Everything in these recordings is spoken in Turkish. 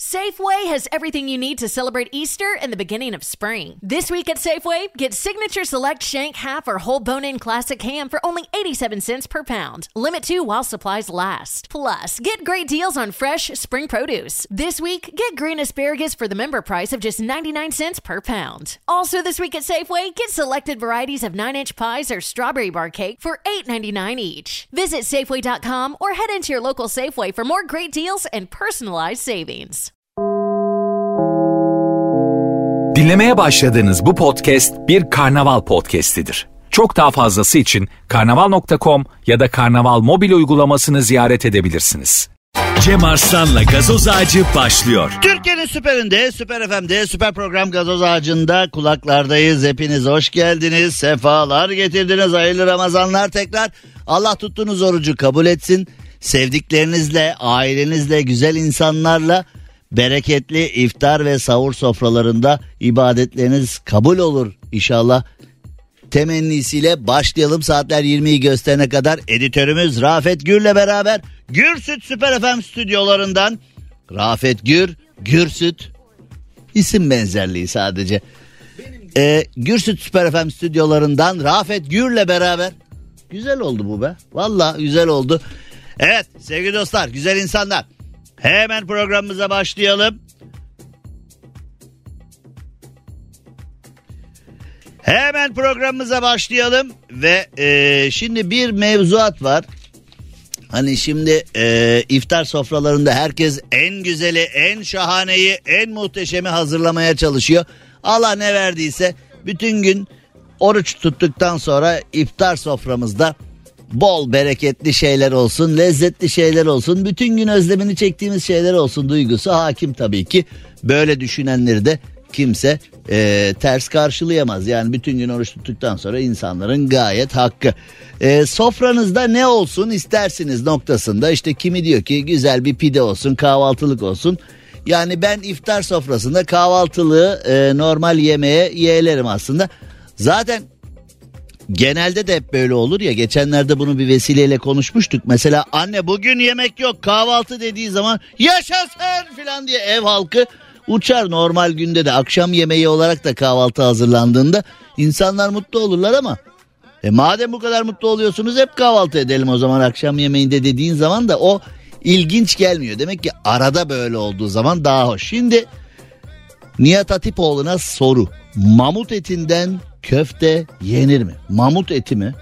Safeway has everything you need to celebrate Easter and the beginning of spring. This week at Safeway, get Signature Select Shank Half or Whole Bone In Classic Ham for only 87 cents per pound. Limit 2 while supplies last. Plus, get great deals on fresh spring produce. This week, get green asparagus for the member price of just 99 cents per pound. Also this week at Safeway, get selected varieties of 9-inch pies or strawberry bar cake for $8.99 each. Visit Safeway.com or head into your local Safeway for more great deals and personalized savings. Dinlemeye başladığınız bu podcast bir karnaval podcastidir. Çok daha fazlası için karnaval.com ya da karnaval mobil uygulamasını ziyaret edebilirsiniz. Cem Arslan'la gazoz ağacı başlıyor. Türkiye'nin süperinde, süper FM'de, süper program gazoz ağacında kulaklardayız. Hepiniz hoş geldiniz, sefalar getirdiniz, hayırlı Ramazanlar tekrar. Allah tuttuğunuz orucu kabul etsin. Sevdiklerinizle, ailenizle, güzel insanlarla bereketli iftar ve sahur sofralarında ibadetleriniz kabul olur inşallah. Temennisiyle başlayalım saatler 20'yi gösterene kadar editörümüz Rafet Gür'le beraber Gürsüt Süper FM stüdyolarından Rafet Gür, Gürsüt isim benzerliği sadece. Ee, Gürsüt Süper FM stüdyolarından Rafet Gür'le beraber güzel oldu bu be. Valla güzel oldu. Evet sevgili dostlar güzel insanlar hemen programımıza başlayalım. Hemen programımıza başlayalım ve e, şimdi bir mevzuat var. Hani şimdi e, iftar sofralarında herkes en güzeli, en şahaneyi, en muhteşemi hazırlamaya çalışıyor. Allah ne verdiyse bütün gün oruç tuttuktan sonra iftar soframızda bol bereketli şeyler olsun, lezzetli şeyler olsun, bütün gün özlemini çektiğimiz şeyler olsun duygusu hakim tabii ki. Böyle düşünenleri de kimse e, ters karşılayamaz. Yani bütün gün oruç tuttuktan sonra insanların gayet hakkı. E, sofranızda ne olsun istersiniz noktasında işte kimi diyor ki güzel bir pide olsun kahvaltılık olsun. Yani ben iftar sofrasında kahvaltılığı e, normal yemeğe yeğlerim aslında. Zaten genelde de hep böyle olur ya geçenlerde bunu bir vesileyle konuşmuştuk. Mesela anne bugün yemek yok kahvaltı dediği zaman yaşasın filan diye ev halkı uçar normal günde de akşam yemeği olarak da kahvaltı hazırlandığında insanlar mutlu olurlar ama e madem bu kadar mutlu oluyorsunuz hep kahvaltı edelim o zaman akşam yemeğinde dediğin zaman da o ilginç gelmiyor. Demek ki arada böyle olduğu zaman daha hoş. Şimdi Nihat Hatipoğlu'na soru. Mamut etinden köfte yenir mi? Mamut eti mi?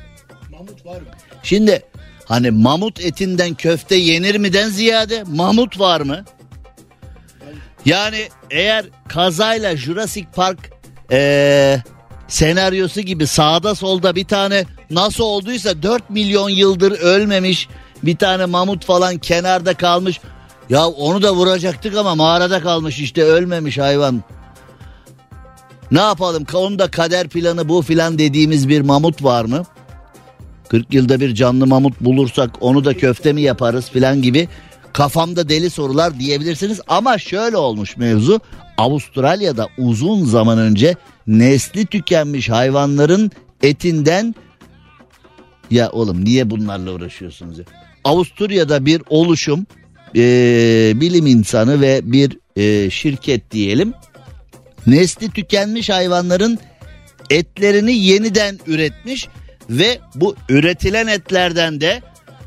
Mamut var mı? Şimdi hani mamut etinden köfte yenir miden ziyade mamut var mı? Yani eğer kazayla Jurassic Park ee, senaryosu gibi sağda solda bir tane nasıl olduysa 4 milyon yıldır ölmemiş bir tane mamut falan kenarda kalmış. Ya onu da vuracaktık ama mağarada kalmış işte ölmemiş hayvan. Ne yapalım onun da kader planı bu filan dediğimiz bir mamut var mı? 40 yılda bir canlı mamut bulursak onu da köfte mi yaparız filan gibi kafamda deli sorular diyebilirsiniz. Ama şöyle olmuş mevzu Avustralya'da uzun zaman önce nesli tükenmiş hayvanların etinden ya oğlum niye bunlarla uğraşıyorsunuz ya? Avusturya'da bir oluşum e, bilim insanı ve bir e, şirket diyelim nesli tükenmiş hayvanların etlerini yeniden üretmiş ve bu üretilen etlerden de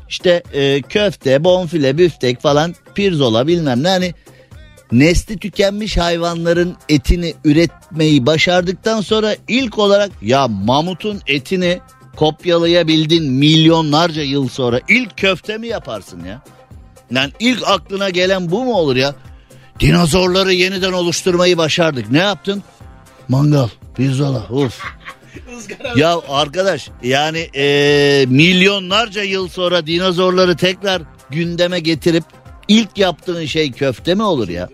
işte e, köfte, bonfile, büftek falan pirzola bilmem ne hani nesli tükenmiş hayvanların etini üretmeyi başardıktan sonra ilk olarak ya mamutun etini kopyalayabildin milyonlarca yıl sonra ilk köfte mi yaparsın ya? Yani ilk aklına gelen bu mu olur ya? Dinozorları yeniden oluşturmayı başardık. Ne yaptın? Mangal, pirzola, uf. ya arkadaş yani ee, milyonlarca yıl sonra dinozorları tekrar gündeme getirip ilk yaptığın şey köfte mi olur ya?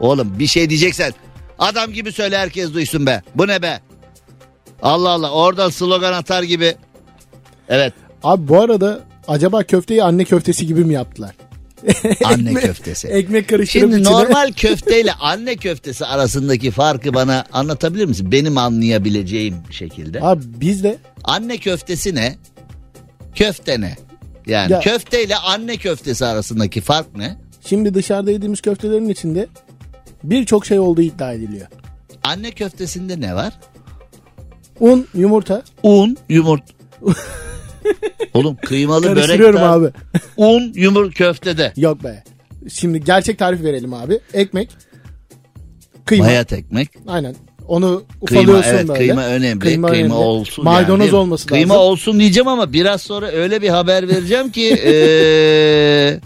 Oğlum bir şey diyeceksen adam gibi söyle herkes duysun be. Bu ne be? Allah Allah oradan slogan atar gibi. Evet Abi bu arada acaba köfteyi anne köftesi gibi mi yaptılar? Anne Ekmek- köftesi. Ekmek karıştırıp Şimdi içine. normal köfteyle anne köftesi arasındaki farkı bana anlatabilir misin? Benim anlayabileceğim şekilde. Abi biz de Anne köftesi ne? Köfte ne? Yani Ya- köfteyle anne köftesi arasındaki fark ne? Şimdi dışarıda yediğimiz köftelerin içinde birçok şey olduğu iddia ediliyor. Anne köftesinde ne var? Un, yumurta. Un, yumurt. Oğlum kıymalı börek Karıştırıyorum var. abi. Un, yumurt köftede. Yok be. Şimdi gerçek tarif verelim abi. Ekmek. Kıyma. Bayat ekmek. Aynen. Onu Kıyma ufalıyorsun evet böyle. kıyma önemli. Kıyma, önemli. olsun. Maydanoz yani. olması Kıyma lazım. olsun diyeceğim ama biraz sonra öyle bir haber vereceğim ki eee,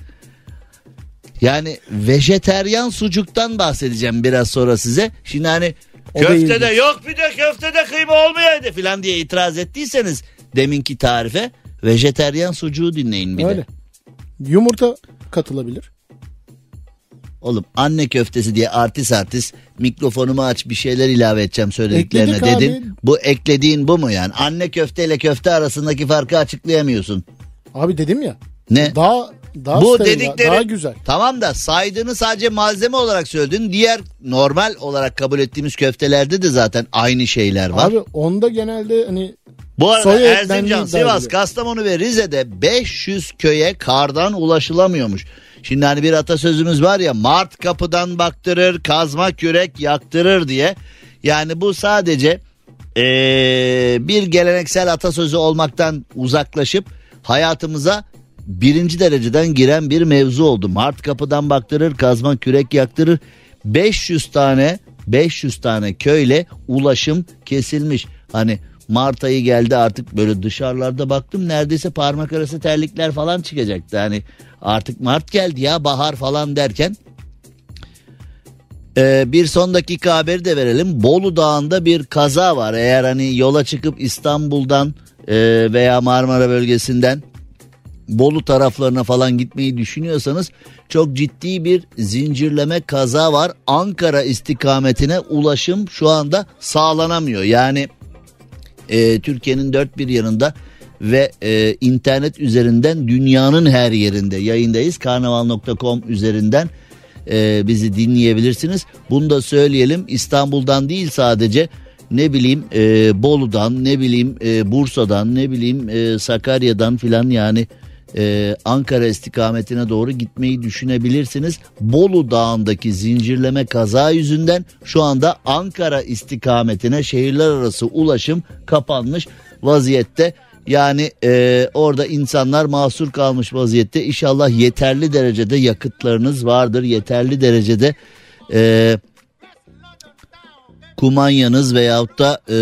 yani vejeteryan sucuktan bahsedeceğim biraz sonra size. Şimdi hani O köftede yok bir de köftede kıyma olmayaydı falan diye itiraz ettiyseniz deminki tarife vejeteryan sucuğu dinleyin bir de. Öyle. Yumurta katılabilir. Oğlum anne köftesi diye artist artist mikrofonumu aç bir şeyler ilave edeceğim söylediklerine Ekledik dedin. abi. Bu eklediğin bu mu yani? Anne köfteyle köfte arasındaki farkı açıklayamıyorsun. Abi dedim ya. Ne? Daha daha bu steril, dedikleri daha güzel. Tamam da saydığını sadece malzeme olarak söyledin. Diğer normal olarak kabul ettiğimiz köftelerde de zaten aynı şeyler var. Abi onda genelde hani Bu arada eklendiği Erzincan, Sivas. Kastamonu ve Rize'de 500 köye kardan ulaşılamıyormuş. Şimdi hani bir atasözümüz var ya Mart kapıdan baktırır, kazma kürek yaktırır diye. Yani bu sadece eee, bir geleneksel atasözü olmaktan uzaklaşıp hayatımıza birinci dereceden giren bir mevzu oldu. Mart kapıdan baktırır, kazma kürek yaktırır. 500 tane 500 tane köyle ulaşım kesilmiş. Hani Mart ayı geldi artık böyle dışarılarda baktım neredeyse parmak arası terlikler falan çıkacaktı. Hani artık Mart geldi ya bahar falan derken ee, bir son dakika haberi de verelim. Bolu Dağı'nda bir kaza var. Eğer hani yola çıkıp İstanbul'dan e, veya Marmara bölgesinden Bolu taraflarına falan gitmeyi düşünüyorsanız çok ciddi bir zincirleme kaza var. Ankara istikametine ulaşım şu anda sağlanamıyor. Yani e, Türkiye'nin dört bir yanında ve e, internet üzerinden dünyanın her yerinde yayındayız. Karnaval.com üzerinden e, bizi dinleyebilirsiniz. Bunu da söyleyelim İstanbul'dan değil sadece ne bileyim e, Bolu'dan ne bileyim e, Bursa'dan ne bileyim e, Sakarya'dan filan yani e, Ankara istikametine doğru gitmeyi düşünebilirsiniz. Bolu Dağı'ndaki zincirleme kaza yüzünden şu anda Ankara istikametine şehirler arası ulaşım kapanmış vaziyette. Yani e, orada insanlar mahsur kalmış vaziyette. İnşallah yeterli derecede yakıtlarınız vardır. Yeterli derecede e, kumanyanız veyahut da e,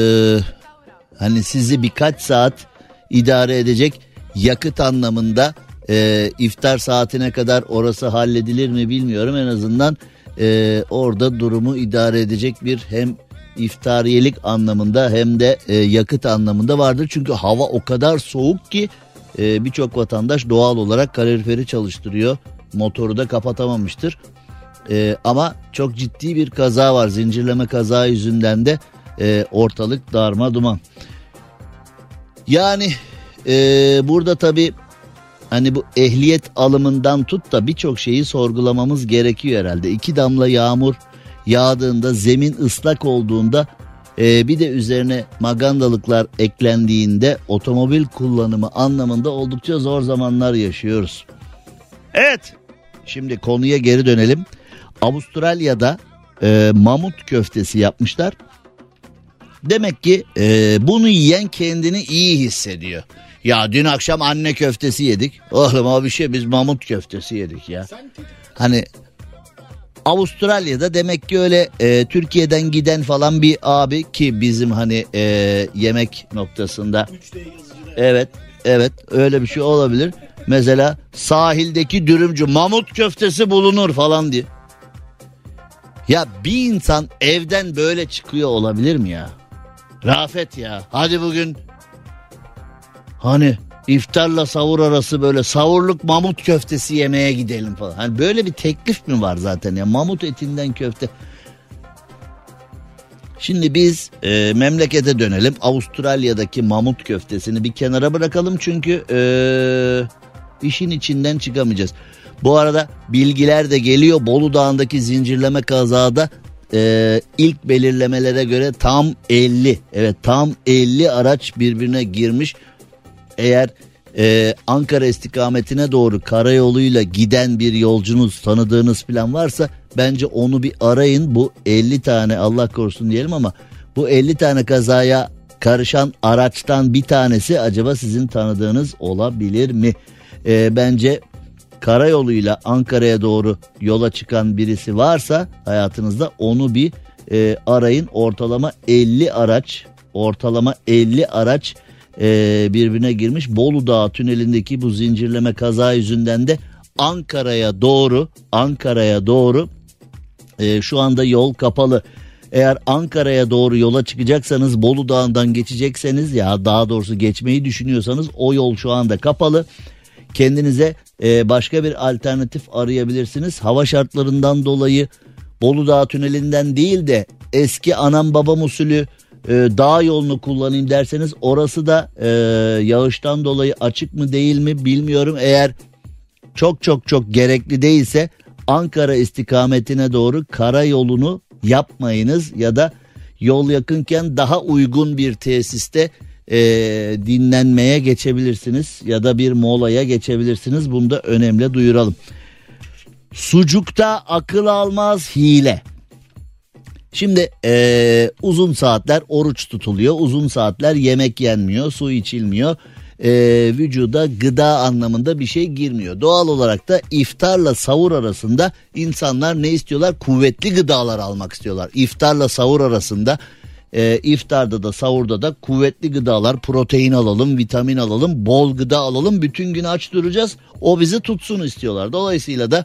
hani sizi birkaç saat idare edecek yakıt anlamında e, iftar saatine kadar orası halledilir mi bilmiyorum. En azından e, orada durumu idare edecek bir hem iftariyelik anlamında hem de e, yakıt anlamında vardır. Çünkü hava o kadar soğuk ki e, birçok vatandaş doğal olarak kaloriferi çalıştırıyor. Motoru da kapatamamıştır. E, ama çok ciddi bir kaza var. Zincirleme kaza yüzünden de e, ortalık darma duman. Yani e, burada tabii hani bu ehliyet alımından tut da birçok şeyi sorgulamamız gerekiyor herhalde. İki damla yağmur yağdığında zemin ıslak olduğunda e, bir de üzerine magandalıklar eklendiğinde otomobil kullanımı anlamında oldukça zor zamanlar yaşıyoruz. Evet şimdi konuya geri dönelim. Avustralya'da e, mamut köftesi yapmışlar. Demek ki e, bunu yiyen kendini iyi hissediyor. Ya dün akşam anne köftesi yedik. Oğlum o bir şey biz mamut köftesi yedik ya. Hani Avustralya'da demek ki öyle e, Türkiye'den giden falan bir abi ki bizim hani e, yemek noktasında. Evet evet öyle bir şey olabilir. Mesela sahildeki dürümcü mamut köftesi bulunur falan diye. Ya bir insan evden böyle çıkıyor olabilir mi ya? Rafet ya hadi bugün hani iftarla savur arası böyle savurluk mamut köftesi yemeye gidelim falan. Hani böyle bir teklif mi var zaten ya mamut etinden köfte. Şimdi biz e, memlekete dönelim. Avustralya'daki mamut köftesini bir kenara bırakalım çünkü e, işin içinden çıkamayacağız. Bu arada bilgiler de geliyor. Bolu Dağı'ndaki zincirleme kazada e, ilk belirlemelere göre tam 50 evet tam 50 araç birbirine girmiş. Eğer e, Ankara istikametine doğru karayoluyla giden bir yolcunuz tanıdığınız plan varsa bence onu bir arayın. Bu 50 tane Allah korusun diyelim ama bu 50 tane kazaya karışan araçtan bir tanesi acaba sizin tanıdığınız olabilir mi? E, bence karayoluyla Ankara'ya doğru yola çıkan birisi varsa hayatınızda onu bir e, arayın. Ortalama 50 araç ortalama 50 araç e, birbirine girmiş. Bolu Dağı tünelindeki bu zincirleme kaza yüzünden de Ankara'ya doğru Ankara'ya doğru e, şu anda yol kapalı. Eğer Ankara'ya doğru yola çıkacaksanız Bolu Dağı'ndan geçecekseniz ya daha doğrusu geçmeyi düşünüyorsanız o yol şu anda kapalı. Kendinize e, başka bir alternatif arayabilirsiniz. Hava şartlarından dolayı Bolu Dağı tünelinden değil de eski anam babam usulü e, dağ yolunu kullanayım derseniz orası da e, yağıştan dolayı açık mı değil mi bilmiyorum. Eğer çok çok çok gerekli değilse Ankara istikametine doğru karayolunu yapmayınız ya da yol yakınken daha uygun bir tesiste e, dinlenmeye geçebilirsiniz ya da bir molaya geçebilirsiniz. Bunu da önemli duyuralım. Sucukta akıl almaz hile. Şimdi ee, uzun saatler oruç tutuluyor, uzun saatler yemek yenmiyor, su içilmiyor, ee, vücuda gıda anlamında bir şey girmiyor. Doğal olarak da iftarla savur arasında insanlar ne istiyorlar? Kuvvetli gıdalar almak istiyorlar. İftarla savur arasında e, iftarda da savurda da kuvvetli gıdalar, protein alalım, vitamin alalım, bol gıda alalım, bütün gün aç duracağız. O bizi tutsun istiyorlar. Dolayısıyla da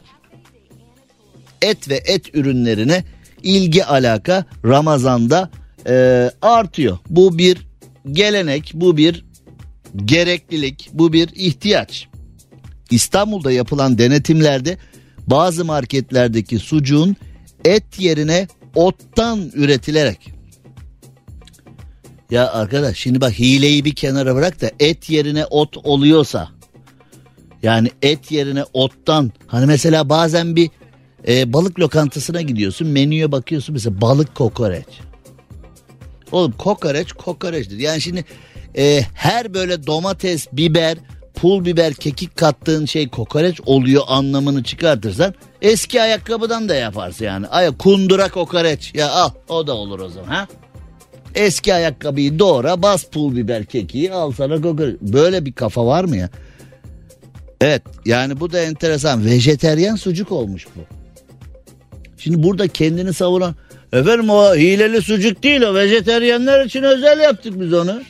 et ve et ürünlerine ilgi alaka Ramazan'da e, artıyor. Bu bir gelenek, bu bir gereklilik, bu bir ihtiyaç. İstanbul'da yapılan denetimlerde bazı marketlerdeki sucuğun et yerine ottan üretilerek ya arkadaş şimdi bak hileyi bir kenara bırak da et yerine ot oluyorsa yani et yerine ottan hani mesela bazen bir e, balık lokantasına gidiyorsun menüye bakıyorsun mesela balık kokoreç. Oğlum kokoreç kokoreçtir. Yani şimdi e, her böyle domates, biber, pul biber, kekik kattığın şey kokoreç oluyor anlamını çıkartırsan eski ayakkabıdan da yaparsın yani. Ay kundura kokoreç ya al o da olur o zaman ha. Eski ayakkabıyı doğra bas pul biber kekiği al sana kokoreç. Böyle bir kafa var mı ya? Evet yani bu da enteresan. Vejeteryan sucuk olmuş bu. Şimdi burada kendini savunan efendim o hileli sucuk değil o vejeteryenler için özel yaptık biz onu.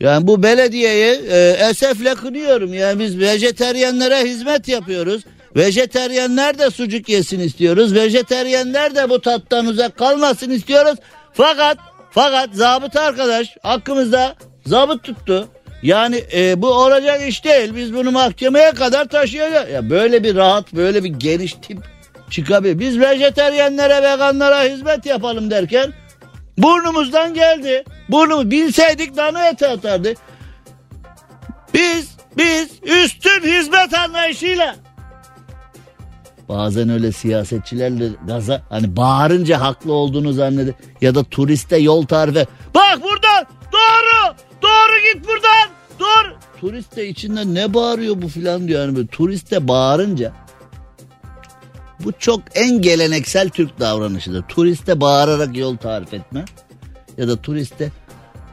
Yani bu belediyeyi e, esefle kınıyorum. Yani biz vejeteryenlere hizmet yapıyoruz. Vejeteryenler de sucuk yesin istiyoruz. Vejeteryenler de bu tattan uzak kalmasın istiyoruz. Fakat fakat zabıt arkadaş hakkımızda zabıt tuttu. Yani e, bu olacak iş değil. Biz bunu mahkemeye kadar taşıyacağız. Ya böyle bir rahat, böyle bir geniş tip çıkabilir. Biz vejeteryenlere, veganlara hizmet yapalım derken burnumuzdan geldi. Burnumuz bilseydik dana eti atardı. Biz, biz üstün hizmet anlayışıyla Bazen öyle siyasetçilerle gaza hani bağırınca haklı olduğunu zanneder ya da turiste yol tarifi. Bak buradan doğru doğru git buradan doğru. Turist de içinde ne bağırıyor bu filan diyor yani böyle turiste bağırınca. Bu çok en geleneksel Türk davranışıdır. Turiste bağırarak yol tarif etme ya da turiste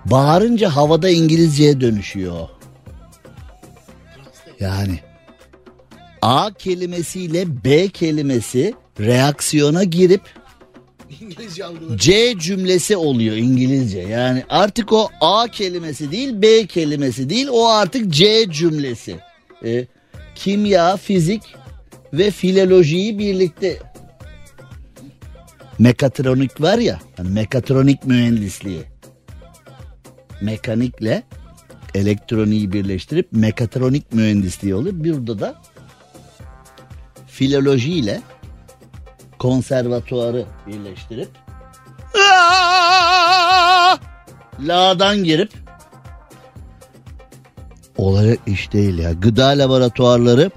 bağırınca havada İngilizceye dönüşüyor. Yani A kelimesiyle B kelimesi reaksiyona girip C cümlesi oluyor İngilizce. Yani artık o A kelimesi değil B kelimesi değil o artık C cümlesi. Ee, kimya, fizik ve filolojiyi birlikte mekatronik var ya mekatronik mühendisliği mekanikle elektroniği birleştirip mekatronik mühendisliği oluyor. Burada da filoloji ile konservatuarı birleştirip la'dan girip olay iş değil ya. Gıda laboratuvarları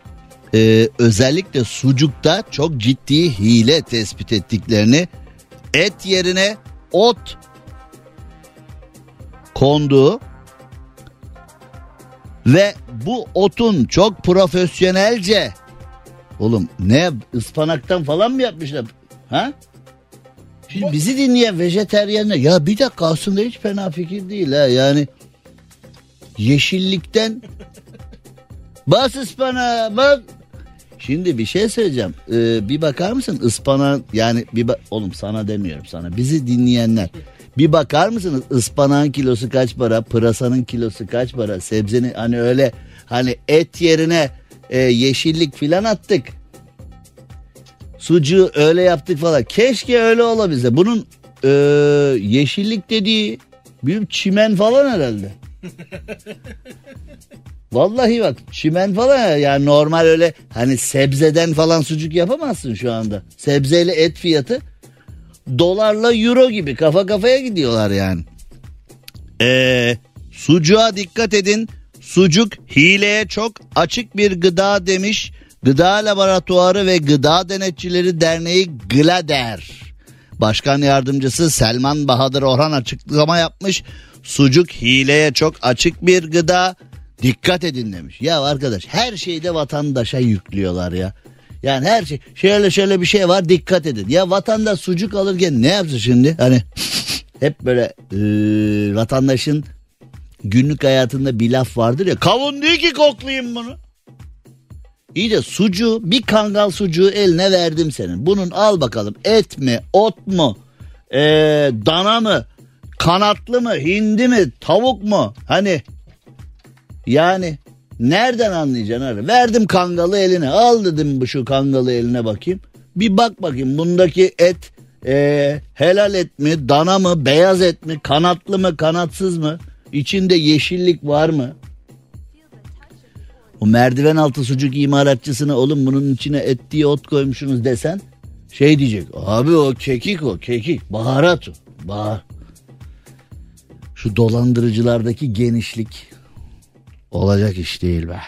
e, özellikle sucukta çok ciddi hile tespit ettiklerini et yerine ot konduğu Ve bu otun çok profesyonelce oğlum ne ıspanaktan falan mı yapmışlar? Ha? Şimdi bizi dinleyen vejeteryenler ya bir dakika aslında hiç fena fikir değil ha yani yeşillikten bas ıspanağı bak Şimdi bir şey söyleyeceğim. Ee, bir bakar mısın ıspanağın yani bir ba- oğlum sana demiyorum sana. Bizi dinleyenler bir bakar mısınız ıspanağın kilosu kaç para? Pırasanın kilosu kaç para? Sebzenin hani öyle hani et yerine e, yeşillik filan attık. Sucuğu öyle yaptık falan. Keşke öyle olabilse. Bunun e, yeşillik dediği bir çimen falan herhalde. Vallahi bak çimen falan ya. yani normal öyle hani sebzeden falan sucuk yapamazsın şu anda. Sebzeyle et fiyatı dolarla euro gibi kafa kafaya gidiyorlar yani. Ee, sucuğa dikkat edin. Sucuk hileye çok açık bir gıda demiş. Gıda Laboratuvarı ve Gıda Denetçileri Derneği GLADER. Başkan yardımcısı Selman Bahadır Orhan açıklama yapmış. Sucuk hileye çok açık bir gıda. Dikkat edin demiş. Ya arkadaş her şeyde vatandaşa yüklüyorlar ya. Yani her şey şöyle şöyle bir şey var dikkat edin. Ya vatandaş sucuk alırken ne yapsın şimdi? Hani hep böyle e, vatandaşın günlük hayatında bir laf vardır ya. Kavun değil ki koklayayım bunu. İyi de sucuğu bir kangal sucuğu eline verdim senin. Bunun al bakalım et mi ot mu e, dana mı kanatlı mı hindi mi tavuk mu hani yani nereden anlayacaksın öyle? Verdim kangalı eline al dedim bu şu kangalı eline bakayım. Bir bak bakayım bundaki et e, helal et mi dana mı beyaz et mi kanatlı mı kanatsız mı içinde yeşillik var mı? O merdiven altı sucuk imalatçısına oğlum bunun içine et diye ot koymuşsunuz desen şey diyecek. Abi o kekik o kekik baharat o. Bahar. Şu dolandırıcılardaki genişlik olacak iş değil be.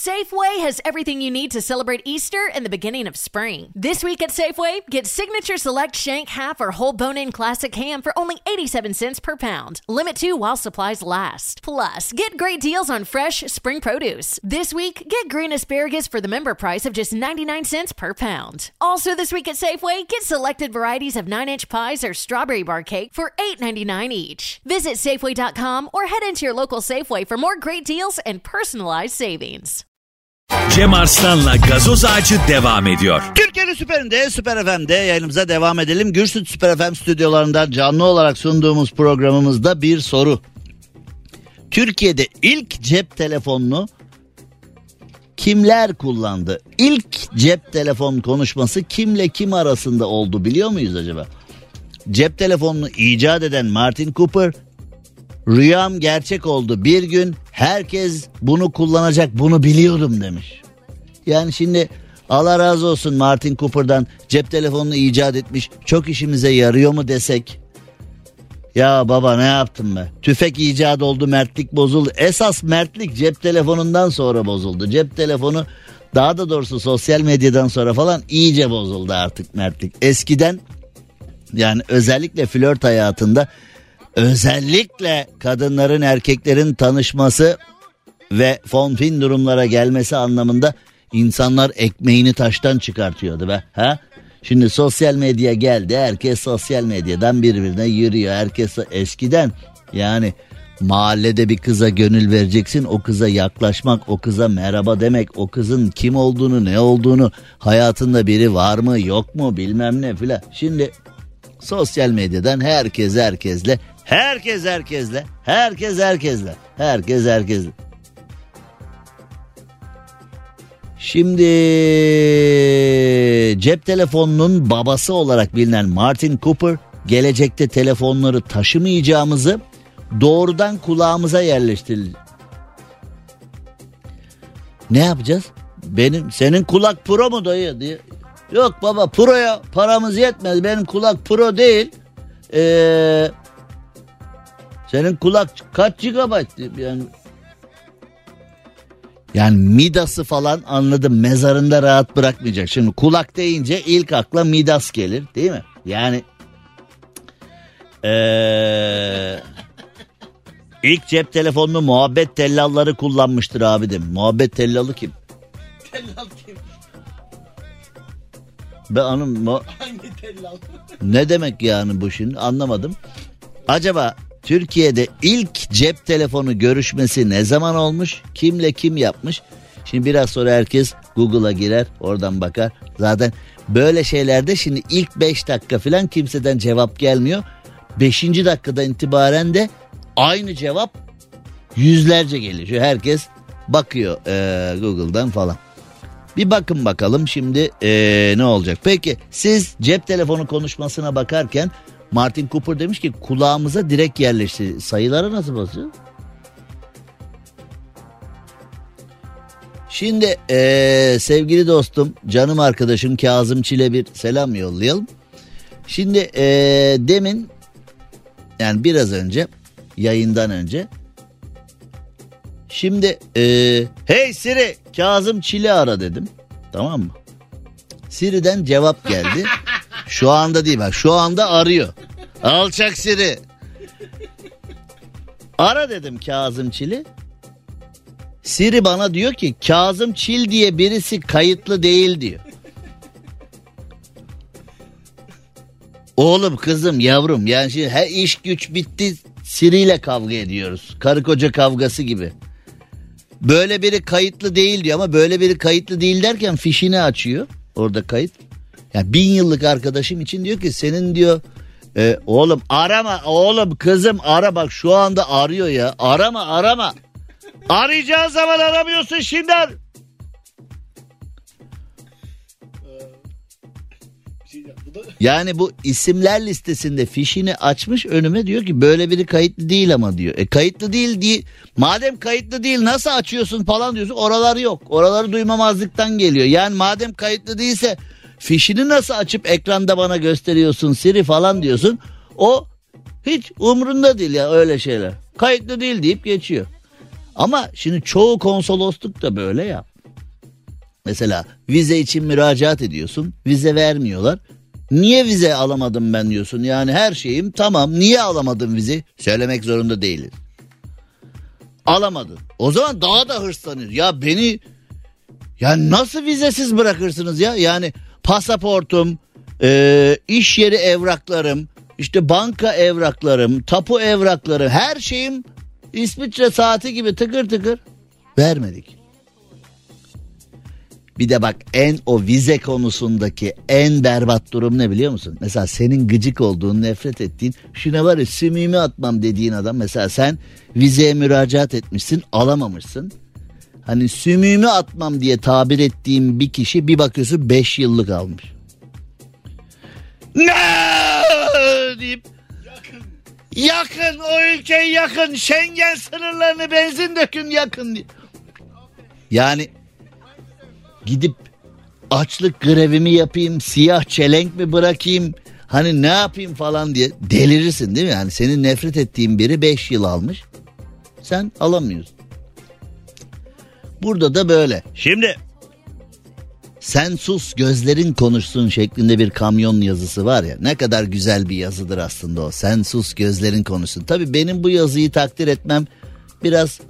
Safeway has everything you need to celebrate Easter and the beginning of spring. This week at Safeway, get Signature Select Shank Half or Whole Bone In Classic Ham for only 87 cents per pound. Limit two while supplies last. Plus, get great deals on fresh spring produce. This week, get green asparagus for the member price of just 99 cents per pound. Also, this week at Safeway, get selected varieties of 9 inch pies or strawberry bar cake for $8.99 each. Visit Safeway.com or head into your local Safeway for more great deals and personalized savings. Cem Arslan'la gazoz ağacı devam ediyor. Türkiye'nin süperinde, süper FM'de yayınımıza devam edelim. Gürsüt Süper FM stüdyolarından canlı olarak sunduğumuz programımızda bir soru. Türkiye'de ilk cep telefonunu kimler kullandı? İlk cep telefon konuşması kimle kim arasında oldu biliyor muyuz acaba? Cep telefonunu icat eden Martin Cooper, rüyam gerçek oldu. Bir gün herkes bunu kullanacak bunu biliyordum demiş. Yani şimdi Allah razı olsun Martin Cooper'dan cep telefonunu icat etmiş. Çok işimize yarıyor mu desek? Ya baba ne yaptım be? Tüfek icat oldu mertlik bozuldu. Esas mertlik cep telefonundan sonra bozuldu. Cep telefonu daha da doğrusu sosyal medyadan sonra falan iyice bozuldu artık mertlik. Eskiden yani özellikle flört hayatında özellikle kadınların erkeklerin tanışması ve fonfin durumlara gelmesi anlamında insanlar ekmeğini taştan çıkartıyordu be. Ha? Şimdi sosyal medya geldi. Herkes sosyal medyadan birbirine yürüyor. Herkes eskiden yani mahallede bir kıza gönül vereceksin. O kıza yaklaşmak, o kıza merhaba demek, o kızın kim olduğunu, ne olduğunu, hayatında biri var mı, yok mu bilmem ne filan. Şimdi sosyal medyadan herkes herkesle, herkes herkesle, herkes herkesle, herkes herkesle. Şimdi cep telefonunun babası olarak bilinen Martin Cooper gelecekte telefonları taşımayacağımızı doğrudan kulağımıza yerleştirildi. Ne yapacağız? Benim senin kulak pro mu dayı diye. Yok baba proya paramız yetmez. Benim kulak pro değil. Ee, senin kulak kaç gigabayt? Yani yani Midas'ı falan anladım mezarında rahat bırakmayacak. Şimdi kulak deyince ilk akla Midas gelir değil mi? Yani ee, İlk cep telefonunu muhabbet tellalları kullanmıştır abi dedim. Muhabbet tellalı kim? Tellal kim? Ben hanım mu- Hangi tellal? ne demek yani bu şimdi anlamadım. Acaba Türkiye'de ilk cep telefonu görüşmesi ne zaman olmuş? Kimle kim yapmış? Şimdi biraz sonra herkes Google'a girer oradan bakar. Zaten böyle şeylerde şimdi ilk 5 dakika falan kimseden cevap gelmiyor. 5. dakikadan itibaren de aynı cevap yüzlerce geliyor. Herkes bakıyor eee, Google'dan falan. Bir bakın bakalım şimdi eee, ne olacak. Peki siz cep telefonu konuşmasına bakarken Martin Cooper demiş ki kulağımıza direkt yerleşti. Sayılara nasıl basıyor? Şimdi eee, sevgili dostum canım arkadaşım Kazım Çil'e bir selam yollayalım. Şimdi eee, demin yani biraz önce yayından önce Şimdi eee, hey Siri Kazım Çil'i ara dedim. Tamam mı? Siri'den cevap geldi. Şu anda değil bak şu anda arıyor. Alçak Siri. Ara dedim Kazım Çil'i. Siri bana diyor ki Kazım Çil diye birisi kayıtlı değil diyor. Oğlum kızım yavrum yani şimdi her iş güç bitti Siri ile kavga ediyoruz. Karı koca kavgası gibi. Böyle biri kayıtlı değil diyor ama böyle biri kayıtlı değil derken fişini açıyor. Orada kayıt. Ya bin yıllık arkadaşım için diyor ki senin diyor e, oğlum arama oğlum kızım ara bak şu anda arıyor ya arama arama. Arayacağın zaman aramıyorsun şimdi. Yani bu isimler listesinde fişini açmış önüme diyor ki böyle biri kayıtlı değil ama diyor. E kayıtlı değil diye madem kayıtlı değil nasıl açıyorsun falan diyorsun oralar yok. Oraları duymamazlıktan geliyor. Yani madem kayıtlı değilse fişini nasıl açıp ekranda bana gösteriyorsun Siri falan diyorsun. O hiç umrunda değil ya öyle şeyler. Kayıtlı değil deyip geçiyor. Ama şimdi çoğu konsolosluk da böyle ya. Mesela vize için müracaat ediyorsun. Vize vermiyorlar. Niye vize alamadım ben diyorsun. Yani her şeyim tamam. Niye alamadım vize? Söylemek zorunda değiliz. Alamadın. O zaman daha da hırslanır. Ya beni ya nasıl vizesiz bırakırsınız ya? Yani pasaportum, e, iş yeri evraklarım, işte banka evraklarım, tapu evrakları her şeyim İsviçre saati gibi tıkır tıkır vermedik. Bir de bak en o vize konusundaki en berbat durum ne biliyor musun? Mesela senin gıcık olduğun, nefret ettiğin, şuna var ya sümüğümü atmam dediğin adam. Mesela sen vizeye müracaat etmişsin, alamamışsın. Hani sümüğümü atmam diye tabir ettiğim bir kişi bir bakıyorsun 5 yıllık almış. Ne deyip yakın o ülkeyi yakın Schengen sınırlarını benzin dökün yakın diye. Yani gidip açlık grevimi yapayım, siyah çelenk mi bırakayım, hani ne yapayım falan diye delirirsin değil mi? Yani senin nefret ettiğin biri 5 yıl almış. Sen alamıyorsun. Burada da böyle. Şimdi sen sus gözlerin konuşsun şeklinde bir kamyon yazısı var ya ne kadar güzel bir yazıdır aslında o. Sen sus gözlerin konuşsun. Tabii benim bu yazıyı takdir etmem biraz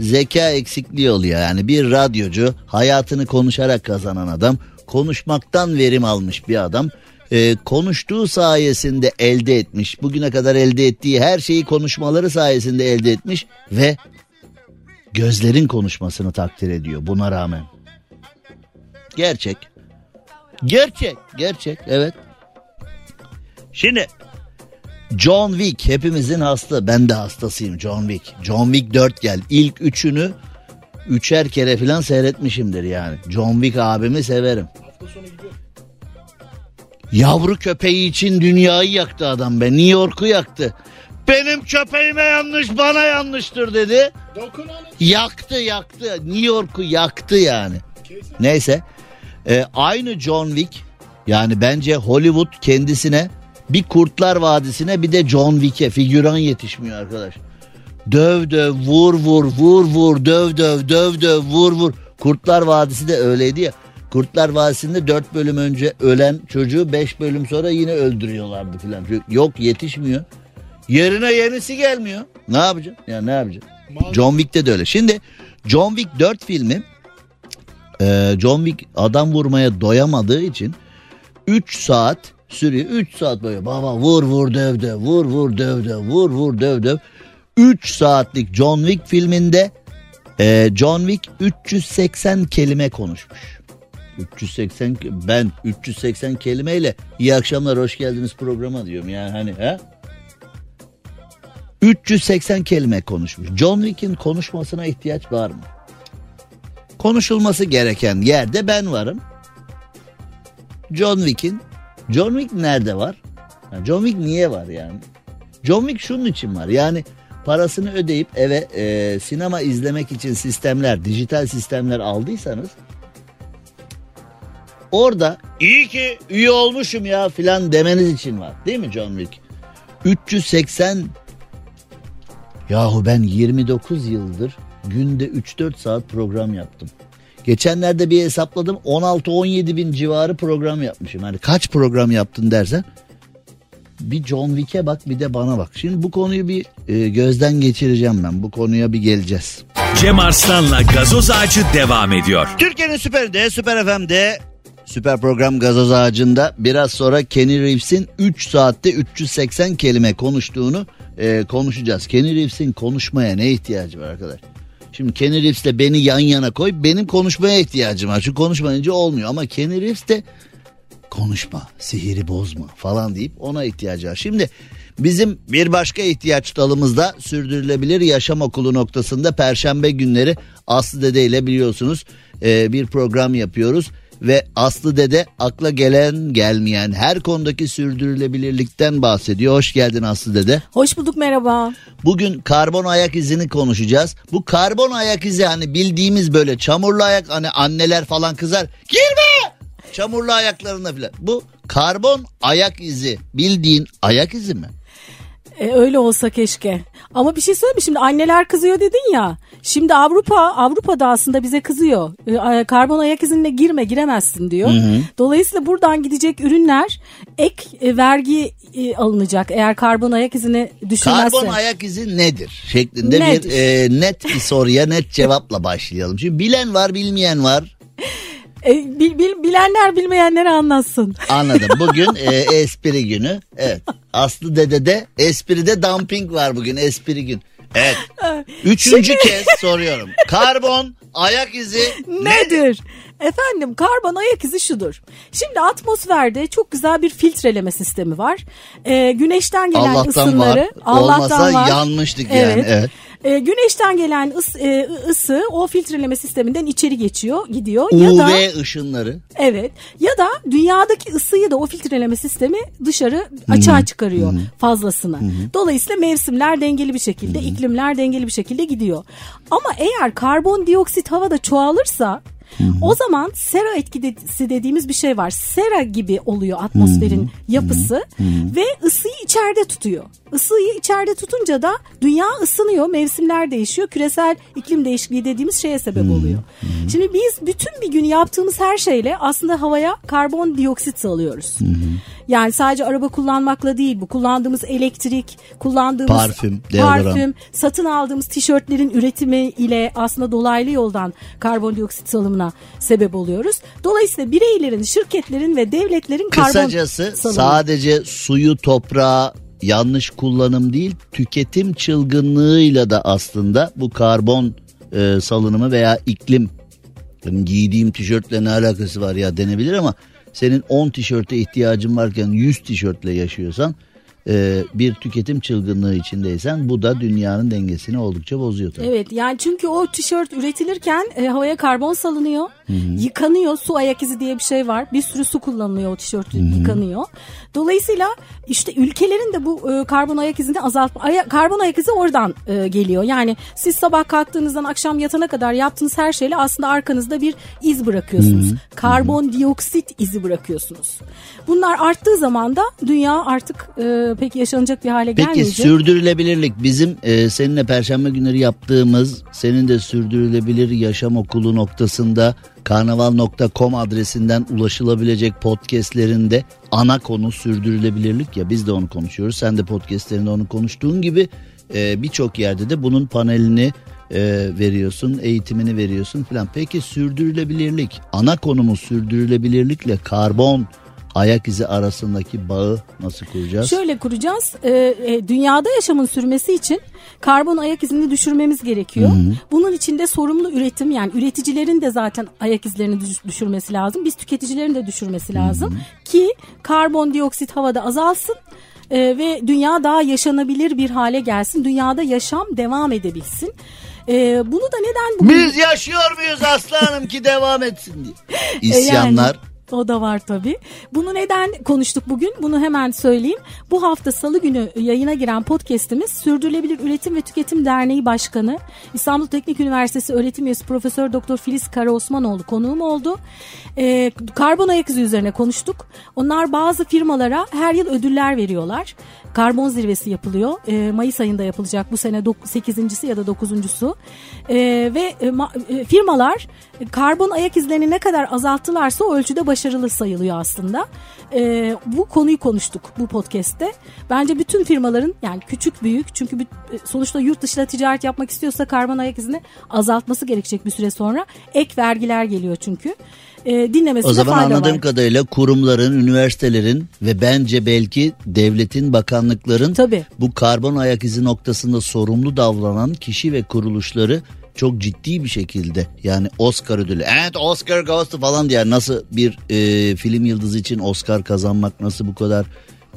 zeka eksikliği oluyor. Yani bir radyocu hayatını konuşarak kazanan adam konuşmaktan verim almış bir adam. Ee, konuştuğu sayesinde elde etmiş. Bugüne kadar elde ettiği her şeyi konuşmaları sayesinde elde etmiş ve gözlerin konuşmasını takdir ediyor buna rağmen. Gerçek. Gerçek. Gerçek. Evet. Şimdi John Wick hepimizin hasta. Ben de hastasıyım John Wick. John Wick 4 gel. İlk üçünü üçer kere falan seyretmişimdir yani. John Wick abimi severim. Yavru köpeği için dünyayı yaktı adam be. New York'u yaktı. Benim köpeğime yanlış bana yanlıştır dedi. Yaktı yaktı. New York'u yaktı yani. Neyse. Ee, aynı John Wick yani bence Hollywood kendisine bir Kurtlar Vadisi'ne bir de John Wick'e figüran yetişmiyor arkadaş. Döv döv vur vur vur vur döv döv döv döv vur vur. Kurtlar Vadisi de öyleydi ya. Kurtlar Vadisi'nde 4 bölüm önce ölen çocuğu 5 bölüm sonra yine öldürüyorlardı filan. Yok yetişmiyor. Yerine yenisi gelmiyor. Ne yapacaksın? Ya ne yapacaksın? John Wick'te de öyle. Şimdi John Wick 4 filmi e, John Wick adam vurmaya doyamadığı için 3 saat sürüyor. 3 saat böyle baba vur vur döv döv vur vur döv döv vur vur döv döv. 3 saatlik John Wick filminde e, John Wick 380 kelime konuşmuş. 380 ke- ben 380 kelimeyle iyi akşamlar hoş geldiniz programa diyorum yani hani ha? 380 kelime konuşmuş. John Wick'in konuşmasına ihtiyaç var mı? Konuşulması gereken yerde ben varım. John Wick'in John Wick nerede var? John Wick niye var yani? John Wick şunun için var. Yani parasını ödeyip eve e, sinema izlemek için sistemler, dijital sistemler aldıysanız orada iyi ki üye olmuşum ya filan demeniz için var. Değil mi John Wick? 380 Yahu ben 29 yıldır günde 3-4 saat program yaptım. Geçenlerde bir hesapladım 16-17 bin civarı program yapmışım. Hani kaç program yaptın dersen bir John Wick'e bak bir de bana bak. Şimdi bu konuyu bir e, gözden geçireceğim ben. Bu konuya bir geleceğiz. Cem Arslan'la gazoz ağacı devam ediyor. Türkiye'nin süperinde, süper FM'de süper program gazoz ağacında biraz sonra Kenny Reeves'in 3 saatte 380 kelime konuştuğunu e, konuşacağız. Kenny Reeves'in konuşmaya ne ihtiyacı var arkadaş? Şimdi Kenny Reeves'le beni yan yana koy benim konuşmaya ihtiyacım var. Çünkü konuşmayınca olmuyor ama Kenny Reeves de konuşma, sihiri bozma falan deyip ona ihtiyacı var. Şimdi bizim bir başka ihtiyaç dalımızda sürdürülebilir yaşam okulu noktasında perşembe günleri Aslı Dede ile biliyorsunuz e, bir program yapıyoruz. Ve Aslı Dede akla gelen gelmeyen her konudaki sürdürülebilirlikten bahsediyor. Hoş geldin Aslı Dede. Hoş bulduk merhaba. Bugün karbon ayak izini konuşacağız. Bu karbon ayak izi hani bildiğimiz böyle çamurlu ayak hani anneler falan kızar. Girme! Çamurlu ayaklarına falan. Bu karbon ayak izi bildiğin ayak izi mi? E, öyle olsa keşke. Ama bir şey söyleyeyim? Şimdi anneler kızıyor dedin ya. Şimdi Avrupa Avrupa'da aslında bize kızıyor. E, karbon ayak izinle girme giremezsin diyor. Dolayısıyla buradan gidecek ürünler ek e, vergi e, alınacak eğer karbon ayak izini düşürmezse. Karbon ayak izi nedir? Şeklinde Nedir? bir e, net bir soruya net cevapla başlayalım. Şimdi bilen var bilmeyen var. E, bil- bil- bilenler bilmeyenlere anlatsın. Anladım. Bugün e, espri günü. Evet. Aslı Dede'de espride dumping var bugün espri gün. Evet. Üçüncü kez soruyorum. Karbon ayak izi Nedir? Efendim karbon ayak izi şudur. Şimdi atmosferde çok güzel bir filtreleme sistemi var. Ee, güneşten gelen Allah'tan ısınları var. Allah'tan Olmasa var. yanmıştık yani, evet. Ee, güneşten gelen ıs- e, ısı o filtreleme sisteminden içeri geçiyor, gidiyor ya da UV ışınları. evet ya da dünyadaki ısıyı da o filtreleme sistemi dışarı açığa çıkarıyor fazlasını. Dolayısıyla mevsimler dengeli bir şekilde, iklimler dengeli bir şekilde gidiyor. Ama eğer karbondioksit havada çoğalırsa o zaman sera etkisi dediğimiz bir şey var. Sera gibi oluyor atmosferin yapısı ve ısıyı içeride tutuyor. Isıyı içeride tutunca da dünya ısınıyor, mevsimler değişiyor, küresel iklim değişikliği dediğimiz şeye sebep oluyor. Şimdi biz bütün bir gün yaptığımız her şeyle aslında havaya karbondioksit salıyoruz. Yani sadece araba kullanmakla değil bu kullandığımız elektrik, kullandığımız Parfüm, deodorant. parfüm, satın aldığımız tişörtlerin üretimi ile aslında dolaylı yoldan karbondioksit salımına sebep oluyoruz. Dolayısıyla bireylerin, şirketlerin ve devletlerin karbon Kısacası salımı. sadece suyu toprağı yanlış kullanım değil tüketim çılgınlığıyla da aslında bu karbon e, salınımı veya iklim benim giydiğim tişörtle ne alakası var ya denebilir ama senin 10 tişörte ihtiyacın varken 100 tişörtle yaşıyorsan e, bir tüketim çılgınlığı içindeysen bu da dünyanın dengesini oldukça bozuyor tabii. Evet yani çünkü o tişört üretilirken e, havaya karbon salınıyor. Yıkanıyor. Su ayak izi diye bir şey var. Bir sürü su kullanılıyor o tişört yıkanıyor. Dolayısıyla işte ülkelerin de bu e, karbon ayak izini azaltma aya- karbon ayak izi oradan e, geliyor. Yani siz sabah kalktığınızdan akşam yatana kadar yaptığınız her şeyle aslında arkanızda bir iz bırakıyorsunuz. Karbondioksit izi bırakıyorsunuz. Bunlar arttığı zaman da dünya artık e, pek yaşanacak bir hale Peki gelmeyecek. sürdürülebilirlik bizim e, seninle perşembe günleri yaptığımız senin de sürdürülebilir yaşam okulu noktasında karnaval.com adresinden ulaşılabilecek podcastlerinde ana konu sürdürülebilirlik ya biz de onu konuşuyoruz. Sen de podcastlerinde onu konuştuğun gibi e, birçok yerde de bunun panelini e, veriyorsun, eğitimini veriyorsun filan. Peki sürdürülebilirlik, ana konumuz sürdürülebilirlikle karbon ayak izi arasındaki bağı nasıl kuracağız? Şöyle kuracağız. e, e, dünyada yaşamın sürmesi için karbon ayak izini düşürmemiz gerekiyor. Bunun için de sorumlu üretim yani üreticilerin de zaten ayak izlerini düş- düşürmesi lazım. Biz tüketicilerin de düşürmesi lazım ki karbondioksit havada azalsın. e, ve dünya daha yaşanabilir bir hale gelsin. Dünyada yaşam devam edebilsin. E, bunu da neden bugün... Biz yaşıyor muyuz aslanım ki devam etsin diye. E, İsyanlar. yani o da var tabii. Bunu neden konuştuk bugün? Bunu hemen söyleyeyim. Bu hafta salı günü yayına giren podcast'imiz Sürdürülebilir Üretim ve Tüketim Derneği Başkanı İstanbul Teknik Üniversitesi öğretim üyesi Profesör Doktor Filiz Karaosmanoğlu konuğum oldu. Ee, karbon ayak izi üzerine konuştuk. Onlar bazı firmalara her yıl ödüller veriyorlar. Karbon zirvesi yapılıyor. Ee, Mayıs ayında yapılacak bu sene 8.si ya da 9.sü. Ee, ve e, ma- e, firmalar e, karbon ayak izlerini ne kadar azalttılarsa o ölçüde başarılı sayılıyor aslında. Ee, bu konuyu konuştuk bu podcast'te. Bence bütün firmaların yani küçük büyük çünkü büt- e, sonuçta yurt dışıyla ticaret yapmak istiyorsa karbon ayak izini azaltması gerekecek bir süre sonra. Ek vergiler geliyor çünkü. Ee, dinlemesinde O zaman fayda anladığım var. kadarıyla kurumların, üniversitelerin ve bence belki devletin, bakanlıkların Tabii. bu karbon ayak izi noktasında sorumlu davranan kişi ve kuruluşları çok ciddi bir şekilde yani Oscar ödülü evet Oscar goes to falan diye nasıl bir e, film yıldızı için Oscar kazanmak nasıl bu kadar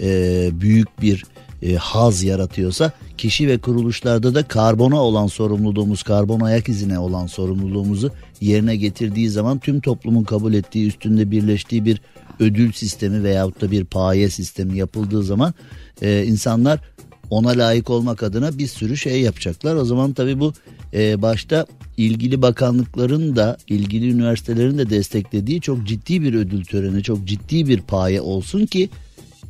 e, büyük bir e, haz yaratıyorsa kişi ve kuruluşlarda da karbona olan sorumluluğumuz karbon ayak izine olan sorumluluğumuzu yerine getirdiği zaman tüm toplumun kabul ettiği üstünde birleştiği bir ödül sistemi veyahut da bir paye sistemi yapıldığı zaman e, insanlar ona layık olmak adına bir sürü şey yapacaklar. O zaman tabii bu e, başta ilgili bakanlıkların da ilgili üniversitelerin de desteklediği çok ciddi bir ödül töreni, çok ciddi bir paye olsun ki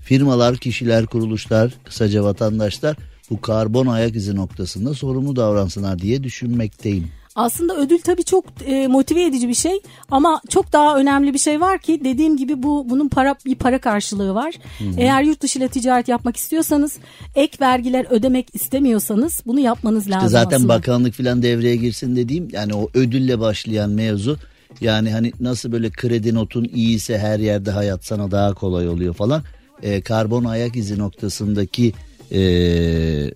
firmalar, kişiler, kuruluşlar, kısaca vatandaşlar bu karbon ayak izi noktasında sorumlu davransınlar diye düşünmekteyim. Aslında ödül tabii çok e, motive edici bir şey ama çok daha önemli bir şey var ki dediğim gibi bu bunun para bir para karşılığı var. Eğer yurt dışı ile ticaret yapmak istiyorsanız ek vergiler ödemek istemiyorsanız bunu yapmanız lazım zaten aslında. bakanlık falan devreye girsin dediğim yani o ödülle başlayan mevzu yani hani nasıl böyle kredi notun iyiyse her yerde hayat sana daha kolay oluyor falan. Ee, karbon ayak izi noktasındaki ee,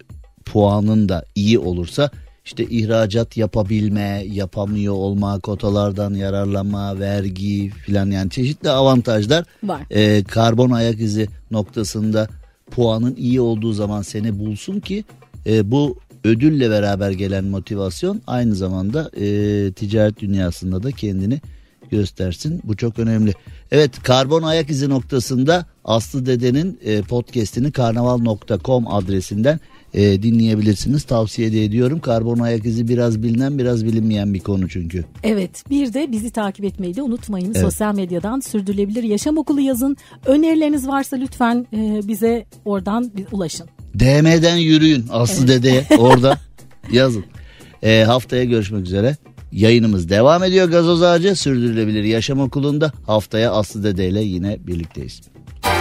puanın da iyi olursa işte ihracat yapabilme, yapamıyor olma, kotalardan yararlanma, vergi filan yani çeşitli avantajlar Var. e, karbon ayak izi noktasında puanın iyi olduğu zaman seni bulsun ki e, bu ödülle beraber gelen motivasyon aynı zamanda e, ticaret dünyasında da kendini göstersin. Bu çok önemli. Evet karbon ayak izi noktasında Aslı Dede'nin e, podcastini karnaval.com adresinden e, dinleyebilirsiniz. Tavsiye de ediyorum. Karbon ayak izi biraz bilinen biraz bilinmeyen bir konu çünkü. Evet bir de bizi takip etmeyi de unutmayın. Sosyal medyadan sürdürülebilir yaşam okulu yazın. Önerileriniz varsa lütfen e, bize oradan ulaşın. DM'den yürüyün Aslı Dede'ye orada yazın. Ee, haftaya görüşmek üzere. Yayınımız devam ediyor Gazoz Ağacı Sürdürülebilir Yaşam Okulu'nda. Haftaya Aslı Dede ile yine birlikteyiz.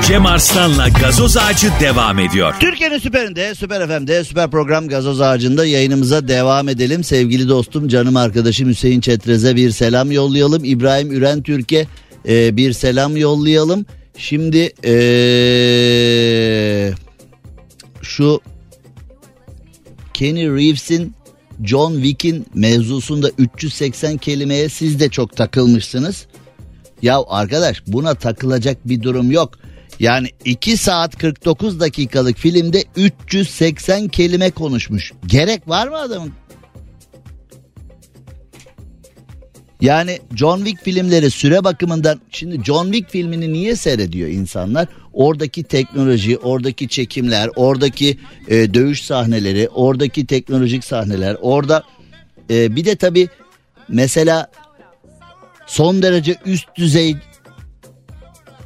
Cem Arslan'la gazoz ağacı devam ediyor. Türkiye'nin süperinde, süper FM'de, süper program Gazoz Ağacı'nda yayınımıza devam edelim. Sevgili dostum, canım arkadaşım Hüseyin Çetrez'e bir selam yollayalım. İbrahim Üren Türk'e e, bir selam yollayalım. Şimdi e, şu Kenny Reeves'in John Wick'in mevzusunda 380 kelimeye siz de çok takılmışsınız. Ya arkadaş buna takılacak bir durum yok. Yani 2 saat 49 dakikalık filmde 380 kelime konuşmuş. Gerek var mı adamın? Yani John Wick filmleri süre bakımından şimdi John Wick filmini niye seyrediyor insanlar? Oradaki teknoloji, oradaki çekimler, oradaki e, dövüş sahneleri, oradaki teknolojik sahneler, orada e, bir de tabi mesela son derece üst düzey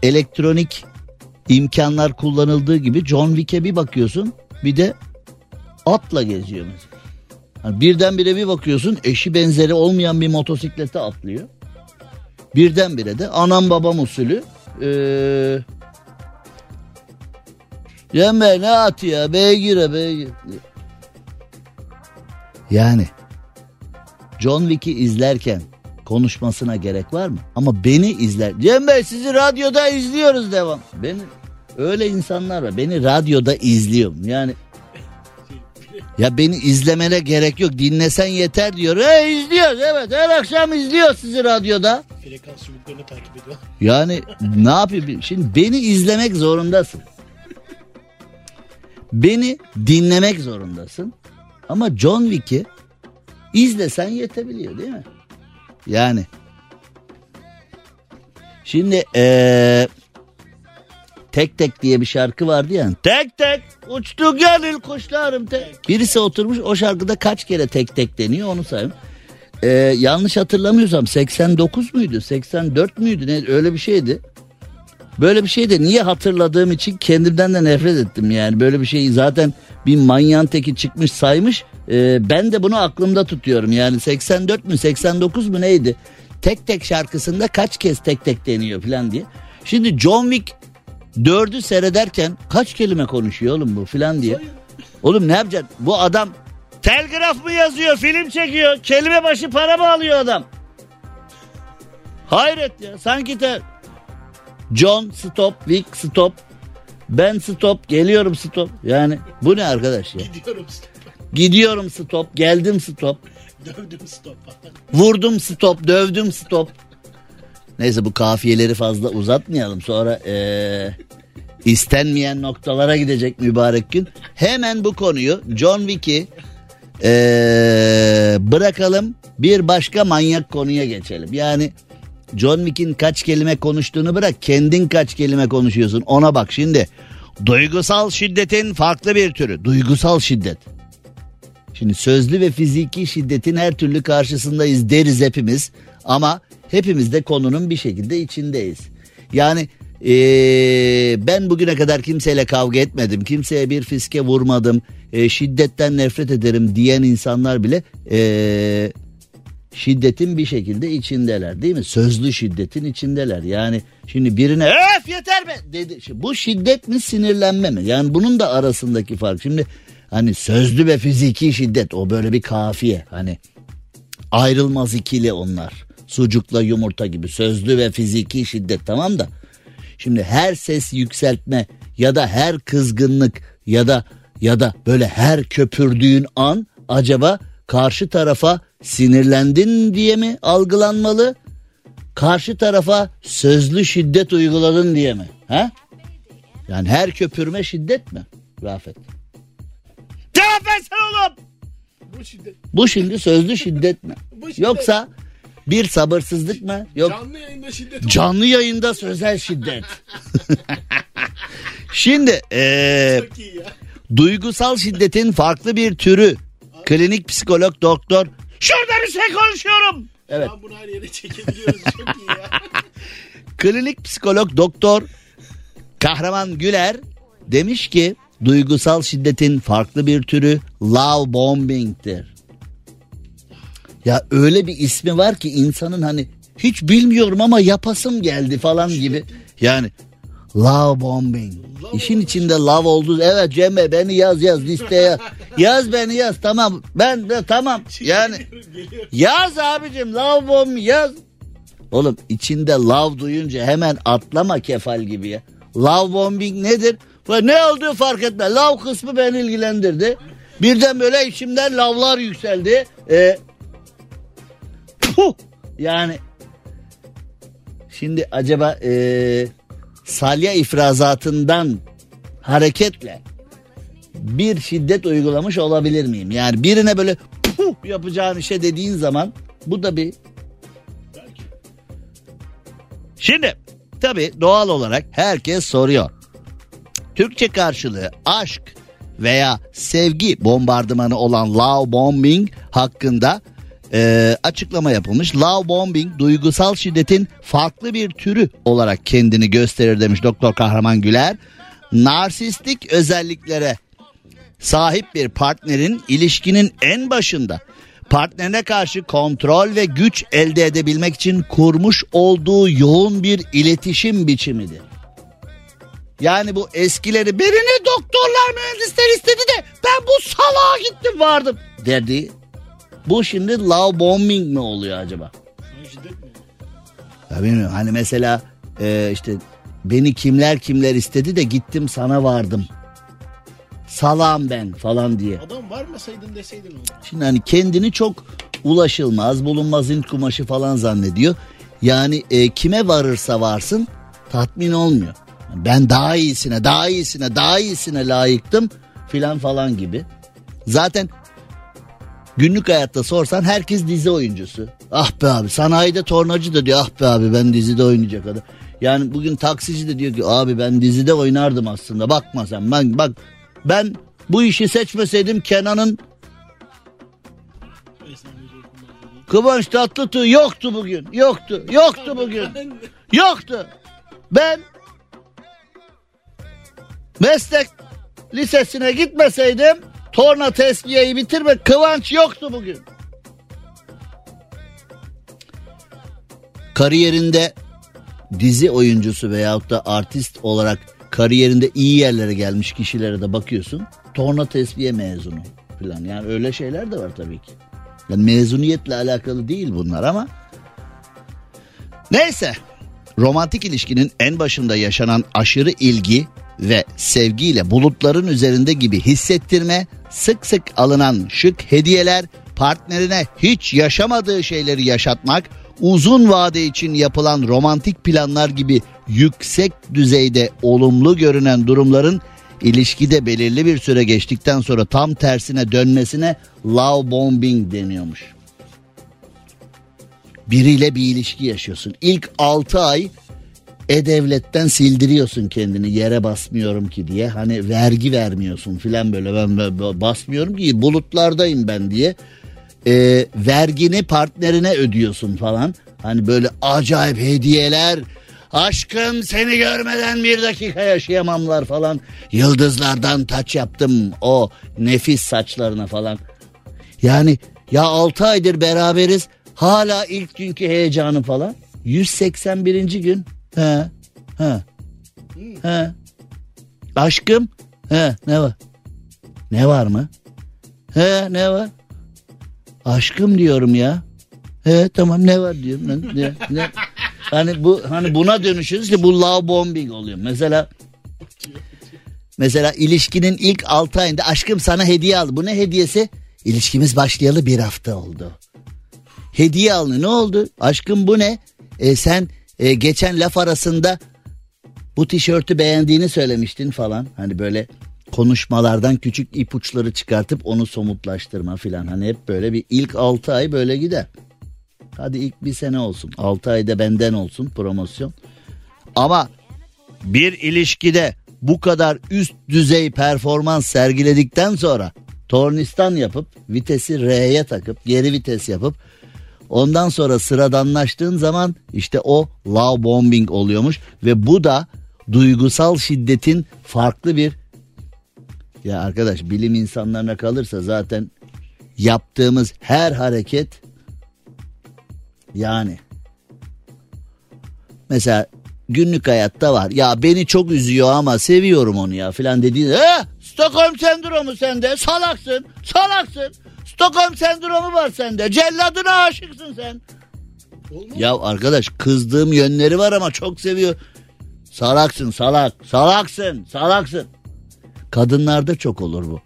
elektronik imkanlar kullanıldığı gibi John Wick'e bir bakıyorsun bir de atla geziyor mesela. Yani birdenbire bir bakıyorsun eşi benzeri olmayan bir motosiklete atlıyor. birdenbire de anam babam usulü ee, Yeme ne at ya beygire beygir. Yani John Wick'i izlerken konuşmasına gerek var mı? Ama beni izler. Cem Bey sizi radyoda izliyoruz devam. Beni öyle insanlar var. Beni radyoda izliyorum. Yani ya beni izlemene gerek yok. Dinlesen yeter diyor. E izliyoruz evet. Her akşam izliyor sizi radyoda. Frekans çubuklarını takip ediyor. Yani ne yapayım? Şimdi beni izlemek zorundasın. Beni dinlemek zorundasın. Ama John Wick'i izlesen yetebiliyor değil mi? Yani. Şimdi ee, Tek Tek diye bir şarkı vardı ya. Tek tek uçtu gönül kuşlarım tek. Birisi oturmuş o şarkıda kaç kere tek tek deniyor onu sayayım. Ee, yanlış hatırlamıyorsam 89 muydu 84 müydü ne öyle bir şeydi. Böyle bir şey de niye hatırladığım için kendimden de nefret ettim yani. Böyle bir şeyi zaten bir manyağın teki çıkmış saymış. Ee, ben de bunu aklımda tutuyorum. Yani 84 mü 89 mu neydi? Tek tek şarkısında kaç kez tek tek deniyor falan diye. Şimdi John Wick 4'ü seyrederken kaç kelime konuşuyor oğlum bu falan diye. Oğlum ne yapacaksın? Bu adam telgraf mı yazıyor, film çekiyor, kelime başı para mı alıyor adam? Hayret ya sanki de John stop, Wick stop, ben stop, geliyorum stop. Yani bu ne arkadaş ya? Gidiyorum stop. Gidiyorum stop, geldim stop, Dövdüm stop. vurdum stop, dövdüm stop. Neyse bu kafiyeleri fazla uzatmayalım. Sonra eee, istenmeyen noktalara gidecek mübarek gün. Hemen bu konuyu John Wick'i eee, bırakalım bir başka manyak konuya geçelim. Yani John Wick'in kaç kelime konuştuğunu bırak kendin kaç kelime konuşuyorsun ona bak şimdi. Duygusal şiddetin farklı bir türü. Duygusal şiddet. Şimdi sözlü ve fiziki şiddetin her türlü karşısındayız deriz hepimiz. Ama hepimiz de konunun bir şekilde içindeyiz. Yani eee, ben bugüne kadar kimseyle kavga etmedim. Kimseye bir fiske vurmadım. eee, şiddetten nefret ederim diyen insanlar bile eee, şiddetin bir şekilde içindeler değil mi? Sözlü şiddetin içindeler. Yani şimdi birine öf yeter be dedi. Şimdi bu şiddet mi sinirlenme mi? Yani bunun da arasındaki fark. Şimdi hani sözlü ve fiziki şiddet o böyle bir kafiye. Hani ayrılmaz ikili onlar. Sucukla yumurta gibi sözlü ve fiziki şiddet tamam da. Şimdi her ses yükseltme ya da her kızgınlık ya da ya da böyle her köpürdüğün an acaba karşı tarafa sinirlendin diye mi algılanmalı? Karşı tarafa sözlü şiddet uyguladın diye mi? Ha? Yani her köpürme şiddet mi? Rafet. Cevap versene oğlum. Bu şiddet. Bu şimdi sözlü şiddet mi? Bu şiddet. Yoksa bir sabırsızlık mı? Yok Canlı yayında şiddet. canlı yayında sözel şiddet. şimdi ya. duygusal şiddetin farklı bir türü. Klinik psikolog doktor. Şurada bir şey konuşuyorum. Evet. Ben bunu her yere çekebiliyoruz. Çok iyi ya. Klinik psikolog doktor Kahraman Güler demiş ki duygusal şiddetin farklı bir türü love bombing'tir. Ya öyle bir ismi var ki insanın hani hiç bilmiyorum ama yapasım geldi falan gibi. Yani love bombing. İşin içinde love oldu. Evet Cem Bey beni yaz yaz listeye. yaz beni yaz tamam. Ben de tamam. Yani yaz abicim love bomb yaz. Oğlum içinde love duyunca hemen atlama kefal gibi ya. Love bombing nedir? Ve ne olduğu fark etme. Love kısmı beni ilgilendirdi. Birden böyle içimden lavlar yükseldi. Ee, puh! yani şimdi acaba ee, salya ifrazatından hareketle bir şiddet uygulamış olabilir miyim? Yani birine böyle puh yapacağın işe dediğin zaman bu da bir Şimdi tabi doğal olarak herkes soruyor. Türkçe karşılığı aşk veya sevgi bombardımanı olan love bombing hakkında e, açıklama yapılmış. Love bombing duygusal şiddetin farklı bir türü olarak kendini gösterir demiş Doktor Kahraman Güler. Narsistik özelliklere sahip bir partnerin ilişkinin en başında partnerine karşı kontrol ve güç elde edebilmek için kurmuş olduğu yoğun bir iletişim biçimidir. Yani bu eskileri birini doktorlar mühendisler istedi de ben bu salağa gittim vardım dedi. Bu şimdi love bombing mi oluyor acaba? Ya bilmiyorum hani mesela e, işte beni kimler kimler istedi de gittim sana vardım. Salam ben falan diye. Adam varmasaydın deseydin onu. Şimdi hani kendini çok ulaşılmaz bulunmaz int kumaşı falan zannediyor. Yani e, kime varırsa varsın tatmin olmuyor. Ben daha iyisine daha iyisine daha iyisine layıktım filan falan gibi. Zaten günlük hayatta sorsan herkes dizi oyuncusu. Ah be abi sanayide tornacı da diyor ah be abi ben dizide oynayacak adam. Yani bugün taksici de diyor ki abi ben dizide oynardım aslında bakma sen ben bak ben bu işi seçmeseydim Kenan'ın Kıvanç Tatlıtuğ yoktu bugün. Yoktu. Yoktu bugün. Yoktu. Ben meslek lisesine gitmeseydim torna tesbiyeyi bitirme Kıvanç yoktu bugün. Kariyerinde dizi oyuncusu veyahut da artist olarak kariyerinde iyi yerlere gelmiş kişilere de bakıyorsun. Torna tesbiye mezunu falan. Yani öyle şeyler de var tabii ki. Yani mezuniyetle alakalı değil bunlar ama. Neyse. Romantik ilişkinin en başında yaşanan aşırı ilgi ve sevgiyle bulutların üzerinde gibi hissettirme, sık sık alınan şık hediyeler, partnerine hiç yaşamadığı şeyleri yaşatmak, uzun vade için yapılan romantik planlar gibi yüksek düzeyde olumlu görünen durumların ilişkide belirli bir süre geçtikten sonra tam tersine dönmesine love bombing deniyormuş. Biriyle bir ilişki yaşıyorsun. İlk 6 ay e-devletten sildiriyorsun kendini yere basmıyorum ki diye. Hani vergi vermiyorsun filan böyle ben, ben basmıyorum ki bulutlardayım ben diye. Ee, vergini partnerine ödüyorsun falan. Hani böyle acayip hediyeler. Aşkım seni görmeden bir dakika yaşayamamlar falan. Yıldızlardan taç yaptım o nefis saçlarına falan. Yani ya 6 aydır beraberiz hala ilk günkü heyecanı falan. 181. gün. He. He. He. Aşkım. He ne var? Ne var mı? He ne var? Aşkım diyorum ya. He tamam ne var diyorum. Ne, ne? Hani bu hani buna dönüşürüz ki bu love bombing oluyor. Mesela mesela ilişkinin ilk 6 ayında aşkım sana hediye aldı. Bu ne hediyesi? İlişkimiz başlayalı bir hafta oldu. Hediye aldı. Ne oldu? Aşkım bu ne? E, sen e, geçen laf arasında bu tişörtü beğendiğini söylemiştin falan. Hani böyle konuşmalardan küçük ipuçları çıkartıp onu somutlaştırma filan. Hani hep böyle bir ilk 6 ay böyle gider. Hadi ilk bir sene olsun. 6 ayda benden olsun promosyon. Ama bir ilişkide bu kadar üst düzey performans sergiledikten sonra tornistan yapıp vitesi R'ye takıp geri vites yapıp ondan sonra sıradanlaştığın zaman işte o love bombing oluyormuş ve bu da duygusal şiddetin farklı bir ya arkadaş bilim insanlarına kalırsa zaten yaptığımız her hareket yani mesela günlük hayatta var. Ya beni çok üzüyor ama seviyorum onu ya filan dediğin. Eh, Stockholm sendromu sende. Salaksın. Salaksın. Stockholm sendromu var sende. Celladına aşıksın sen. Ya arkadaş kızdığım yönleri var ama çok seviyor. Salaksın salak. Salaksın. Salaksın. Kadınlarda çok olur bu.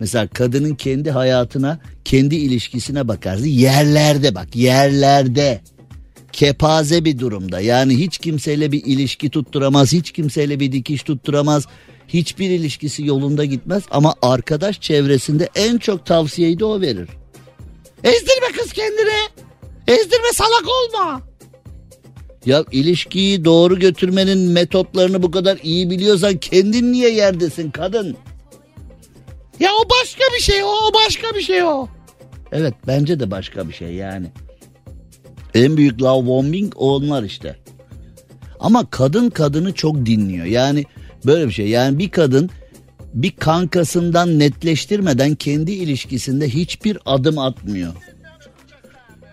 Mesela kadının kendi hayatına, kendi ilişkisine bakarsın. Yerlerde bak, yerlerde. Kepaze bir durumda. Yani hiç kimseyle bir ilişki tutturamaz, hiç kimseyle bir dikiş tutturamaz. Hiçbir ilişkisi yolunda gitmez ama arkadaş çevresinde en çok tavsiyeyi de o verir. Ezdirme kız kendini. Ezdirme salak olma. Ya ilişkiyi doğru götürmenin metotlarını bu kadar iyi biliyorsan kendin niye yerdesin kadın? Ya o başka bir şey o, o başka bir şey o. Evet bence de başka bir şey yani. En büyük love bombing onlar işte. Ama kadın kadını çok dinliyor. Yani böyle bir şey. Yani bir kadın bir kankasından netleştirmeden kendi ilişkisinde hiçbir adım atmıyor.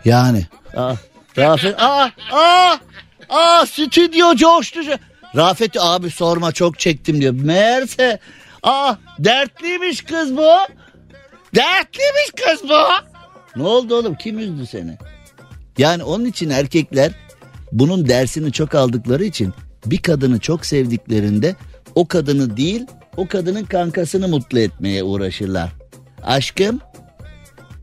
Yani. Aa, Rafet, aa, aa, aa, stüdyo coştu. Rafet abi sorma çok çektim diyor. Meğerse, aa, dertliymiş kız bu. Dertliymiş kız bu. Ne oldu oğlum kim üzdü seni? Yani onun için erkekler bunun dersini çok aldıkları için bir kadını çok sevdiklerinde o kadını değil o kadının kankasını mutlu etmeye uğraşırlar. Aşkım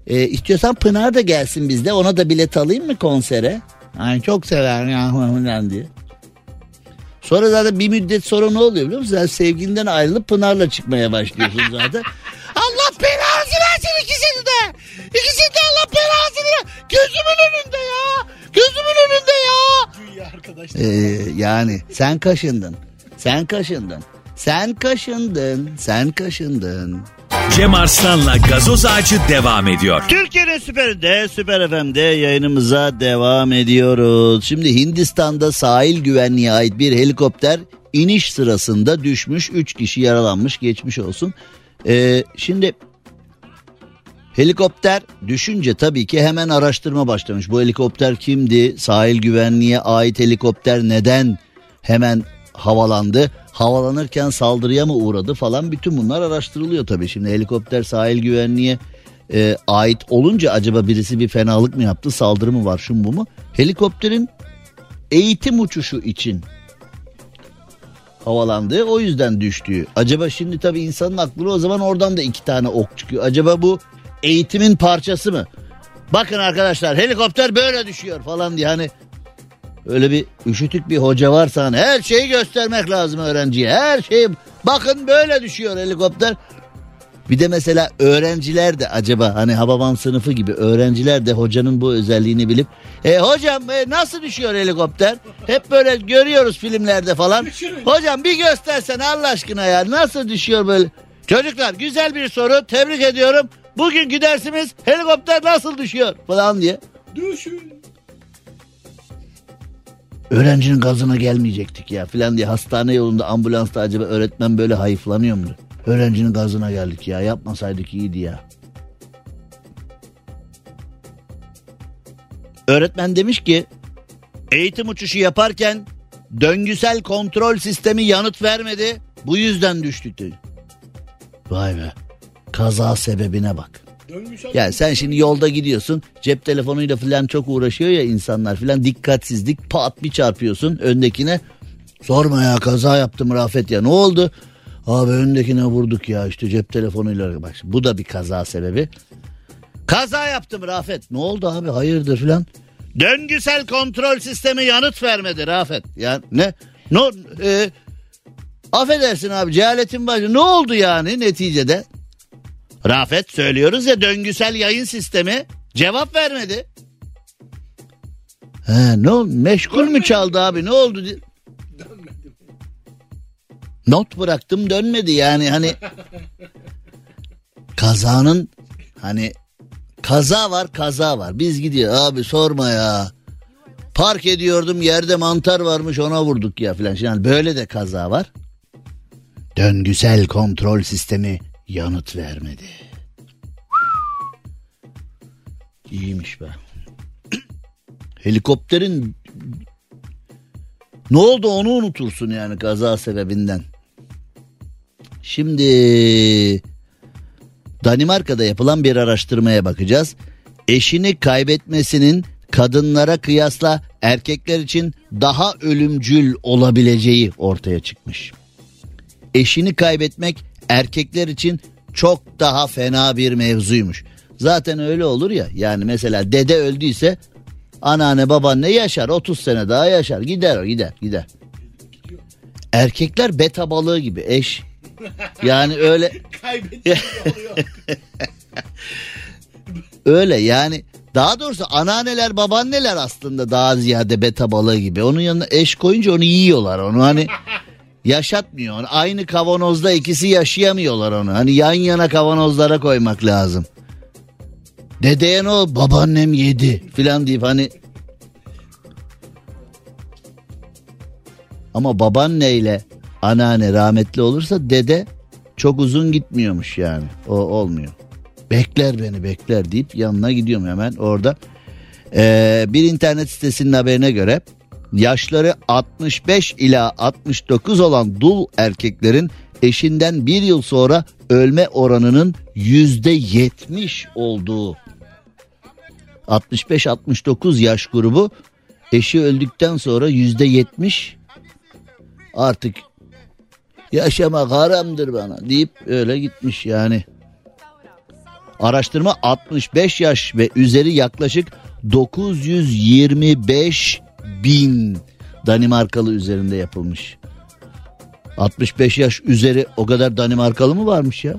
e, istiyorsan Pınar da gelsin bizde ona da bilet alayım mı konsere? Ay çok sever ya falan diye. Sonra zaten bir müddet sonra ne oluyor biliyor musun? Sen sevgilinden ayrılıp Pınar'la çıkmaya başlıyorsun zaten. Allah belanızı versin ikisini de. İkisini de Allah belanızı ver. Gözümün önünde ya. Gözümün önünde ya. Ee, yani sen kaşındın. Sen kaşındın. Sen kaşındın. Sen kaşındın. Cem Arslan'la gazoz ağacı devam ediyor. Türkiye'nin süperinde, süper FM'de yayınımıza devam ediyoruz. Şimdi Hindistan'da sahil güvenliğe ait bir helikopter iniş sırasında düşmüş. Üç kişi yaralanmış geçmiş olsun. Ee, şimdi helikopter düşünce tabii ki hemen araştırma başlamış. Bu helikopter kimdi? Sahil güvenliğe ait helikopter neden hemen havalandı? Havalanırken saldırıya mı uğradı falan bütün bunlar araştırılıyor tabii. Şimdi helikopter sahil güvenliğe e, ait olunca acaba birisi bir fenalık mı yaptı saldırı mı var şun bu mu? Helikopterin eğitim uçuşu için havalandı o yüzden düştüğü. Acaba şimdi tabii insanın aklına o zaman oradan da iki tane ok çıkıyor. Acaba bu eğitimin parçası mı? Bakın arkadaşlar helikopter böyle düşüyor falan diye hani öyle bir üşütük bir hoca varsa hani her şeyi göstermek lazım öğrenciye. Her şeyi bakın böyle düşüyor helikopter. Bir de mesela öğrenciler de acaba hani Hababam sınıfı gibi öğrenciler de hocanın bu özelliğini bilip e hocam e, nasıl düşüyor helikopter? Hep böyle görüyoruz filmlerde falan. Hocam bir göstersen Allah aşkına ya nasıl düşüyor böyle? Çocuklar güzel bir soru tebrik ediyorum. Bugünkü dersimiz helikopter nasıl düşüyor falan diye. Öğrencinin gazına gelmeyecektik ya filan diye hastane yolunda ambulansta acaba öğretmen böyle hayıflanıyor mu? Öğrencinin gazına geldik ya yapmasaydık iyiydi ya. Öğretmen demiş ki eğitim uçuşu yaparken döngüsel kontrol sistemi yanıt vermedi. Bu yüzden düştük dedi. Vay be kaza sebebine bak. Yani sen şimdi yolda gidiyorsun cep telefonuyla falan çok uğraşıyor ya insanlar falan dikkatsizlik pat bir çarpıyorsun öndekine. Sorma ya kaza yaptım Rafet ya ne oldu? Abi öndekine vurduk ya işte cep telefonuyla bak bu da bir kaza sebebi. Kaza yaptım Rafet. Ne oldu abi hayırdır filan. Döngüsel kontrol sistemi yanıt vermedi Rafet. Ya ne? No, e, affedersin abi cehaletin var. Ne oldu yani neticede? Rafet söylüyoruz ya döngüsel yayın sistemi cevap vermedi. He, ne oldu? Meşgul mü çaldı abi ne oldu? Not bıraktım dönmedi yani hani kazanın hani kaza var kaza var. Biz gidiyor abi sorma ya. Park ediyordum yerde mantar varmış ona vurduk ya filan. Yani böyle de kaza var. Döngüsel kontrol sistemi yanıt vermedi. İyiymiş be. Helikopterin ne oldu onu unutursun yani kaza sebebinden. Şimdi Danimarka'da yapılan bir araştırmaya bakacağız. Eşini kaybetmesinin kadınlara kıyasla erkekler için daha ölümcül olabileceği ortaya çıkmış. Eşini kaybetmek erkekler için çok daha fena bir mevzuymuş. Zaten öyle olur ya yani mesela dede öldüyse anneanne babaanne yaşar 30 sene daha yaşar gider o gider gider. Erkekler beta balığı gibi eş yani öyle öyle yani daha doğrusu anneanneler babaanneler aslında daha ziyade beta balığı gibi. Onun yanına eş koyunca onu yiyorlar onu hani yaşatmıyor. Aynı kavanozda ikisi yaşayamıyorlar onu. Hani yan yana kavanozlara koymak lazım. Dedeye ne oldu? Babaannem yedi filan deyip hani ama babaanneyle anneanne rahmetli olursa dede çok uzun gitmiyormuş yani. O olmuyor. Bekler beni bekler deyip yanına gidiyorum hemen orada. Ee, bir internet sitesinin haberine göre yaşları 65 ila 69 olan dul erkeklerin eşinden bir yıl sonra ölme oranının yüzde 70 olduğu 65-69 yaş grubu eşi öldükten sonra yüzde 70 artık yaşamak haramdır bana deyip öyle gitmiş yani. Araştırma 65 yaş ve üzeri yaklaşık 925 bin Danimarkalı üzerinde yapılmış. 65 yaş üzeri o kadar Danimarkalı mı varmış ya?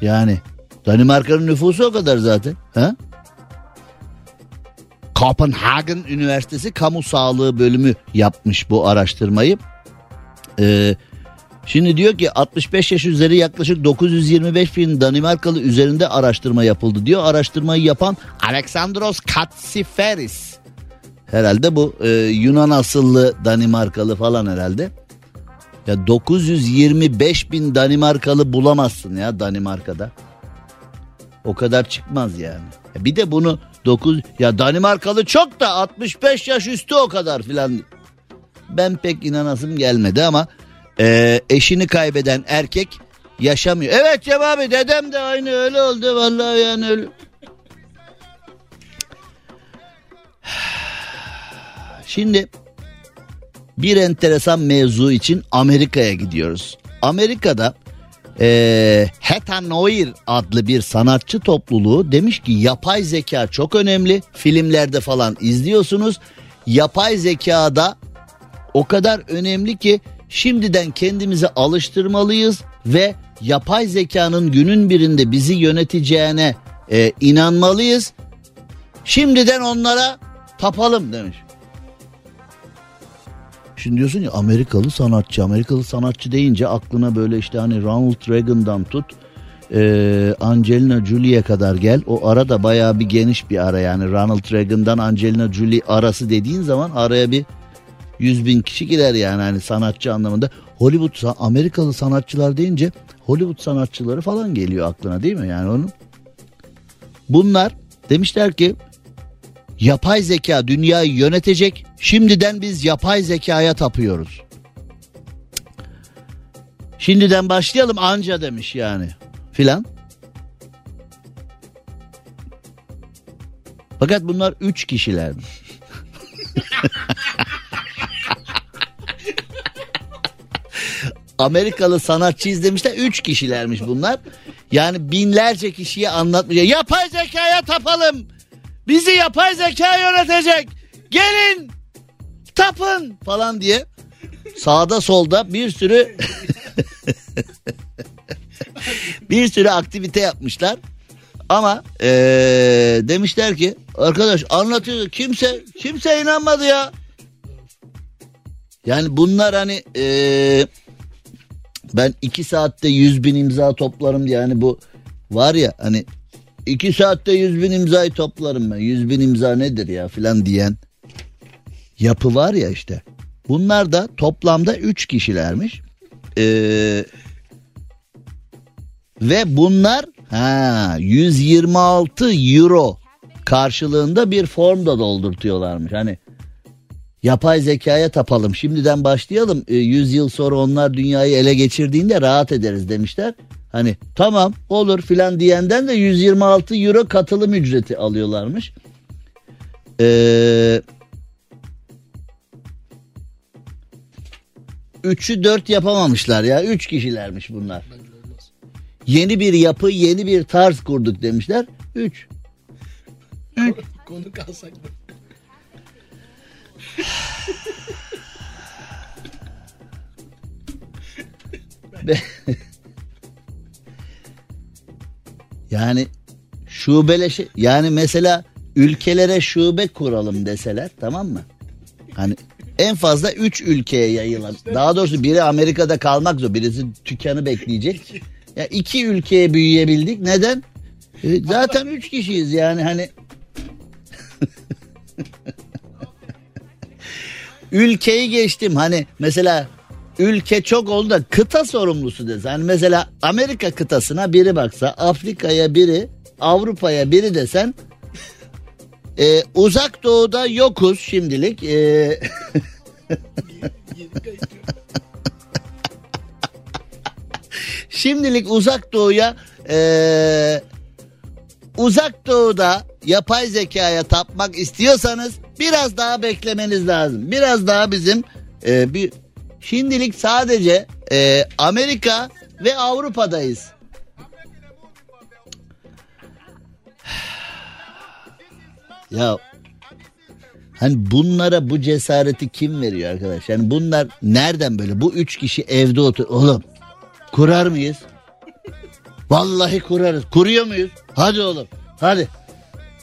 Yani Danimarka'nın nüfusu o kadar zaten. Ha? Copenhagen Üniversitesi Kamu Sağlığı Bölümü yapmış bu araştırmayı. Ee, şimdi diyor ki 65 yaş üzeri yaklaşık 925 bin Danimarkalı üzerinde araştırma yapıldı diyor. Araştırmayı yapan Alexandros Katsiferis. Herhalde bu e, Yunan asıllı Danimarkalı falan herhalde. Ya 925 bin Danimarkalı bulamazsın ya Danimarka'da. O kadar çıkmaz yani. Bir de bunu 9 ya Danimarkalı çok da 65 yaş üstü o kadar filan. Ben pek inanasım gelmedi ama e, eşini kaybeden erkek yaşamıyor. Evet Cem abi dedem de aynı öyle oldu vallahi yani öyle. Şimdi bir enteresan mevzu için Amerika'ya gidiyoruz. Amerika'da e, Heta Noir adlı bir sanatçı topluluğu demiş ki yapay zeka çok önemli. Filmlerde falan izliyorsunuz. Yapay zekada o kadar önemli ki şimdiden kendimizi alıştırmalıyız ve yapay zekanın günün birinde bizi yöneteceğine e, inanmalıyız. Şimdiden onlara tapalım demiş. Şimdi diyorsun ya Amerikalı sanatçı, Amerikalı sanatçı deyince aklına böyle işte hani Ronald Reagan'dan tut e, Angelina Jolie'ye kadar gel. O ara da bayağı bir geniş bir ara yani Ronald Reagan'dan Angelina Jolie arası dediğin zaman araya bir yüz bin kişi girer yani hani sanatçı anlamında. Hollywood Amerikalı sanatçılar deyince Hollywood sanatçıları falan geliyor aklına değil mi yani onun? Bunlar demişler ki yapay zeka dünyayı yönetecek. Şimdiden biz yapay zekaya tapıyoruz. Şimdiden başlayalım anca demiş yani filan. Fakat bunlar üç kişiler Amerikalı sanatçı izlemişler. Üç kişilermiş bunlar. Yani binlerce kişiye anlatmış. Yapay zekaya tapalım. Bizi yapay zeka yönetecek. Gelin tapın falan diye. Sağda solda bir sürü bir sürü aktivite yapmışlar. Ama ee, demişler ki arkadaş anlatıyor kimse kimse inanmadı ya. Yani bunlar hani ee, ben iki saatte yüz bin imza toplarım diye hani bu var ya hani iki saatte yüz bin imzayı toplarım ben. Yüz bin imza nedir ya filan diyen yapı var ya işte. Bunlar da toplamda üç kişilermiş. Ee, ve bunlar ha 126 euro karşılığında bir form da doldurtuyorlarmış. Hani yapay zekaya tapalım şimdiden başlayalım. E, 100 yıl sonra onlar dünyayı ele geçirdiğinde rahat ederiz demişler. Hani tamam olur filan diyenden de 126 euro katılım ücreti alıyorlarmış. Eee Üçü dört yapamamışlar ya. Üç kişilermiş bunlar. Yeni bir yapı, yeni bir tarz kurduk demişler. Üç. Konu kalsak mı? Yani şubeleşe yani mesela ülkelere şube kuralım deseler tamam mı? Hani en fazla 3 ülkeye yayılan. Daha doğrusu biri Amerika'da kalmak zor. Birisi tükanı bekleyecek. Ya iki ülkeye büyüyebildik. Neden? E, zaten 3 kişiyiz yani hani. Ülkeyi geçtim hani mesela ülke çok oldu da kıta sorumlusu desen. Yani mesela Amerika kıtasına biri baksa, Afrika'ya biri, Avrupa'ya biri desen e, uzak doğuda yokuz şimdilik. E, şimdilik uzak doğuya e, uzak doğuda yapay zekaya tapmak istiyorsanız biraz daha beklemeniz lazım. Biraz daha bizim e, bir şimdilik sadece e, Amerika ve Avrupa'dayız. Ya hani bunlara bu cesareti kim veriyor arkadaş? Yani bunlar nereden böyle? Bu üç kişi evde otur. Oğlum kurar mıyız? Vallahi kurarız. Kuruyor muyuz? Hadi oğlum. Hadi.